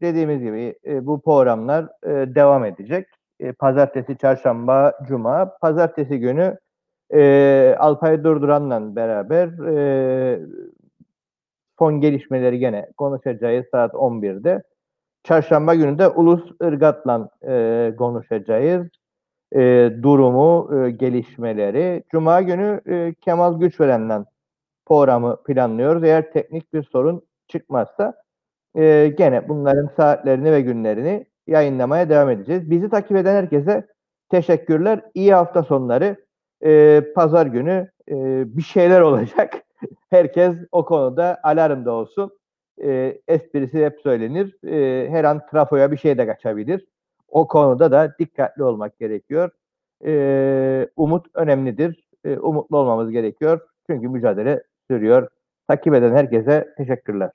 dediğimiz gibi e, bu programlar e, devam edecek. E, pazartesi, çarşamba, cuma. Pazartesi günü e, Alpay Durduran'la beraber e, son gelişmeleri gene konuşacağız saat 11'de. Çarşamba günü de Ulus Irgat'la e, konuşacağız. E, durumu, e, gelişmeleri. Cuma günü e, Kemal Güçveren'le programı planlıyoruz. Eğer teknik bir sorun çıkmazsa e, gene bunların saatlerini ve günlerini yayınlamaya devam edeceğiz. Bizi takip eden herkese teşekkürler. İyi hafta sonları. E, Pazar günü e, bir şeyler olacak. Herkes o konuda alarmda olsun. E, esprisi hep söylenir. E, her an trafoya bir şey de kaçabilir. O konuda da dikkatli olmak gerekiyor. E, umut önemlidir. E, umutlu olmamız gerekiyor. Çünkü mücadele sürüyor. Takip eden herkese teşekkürler.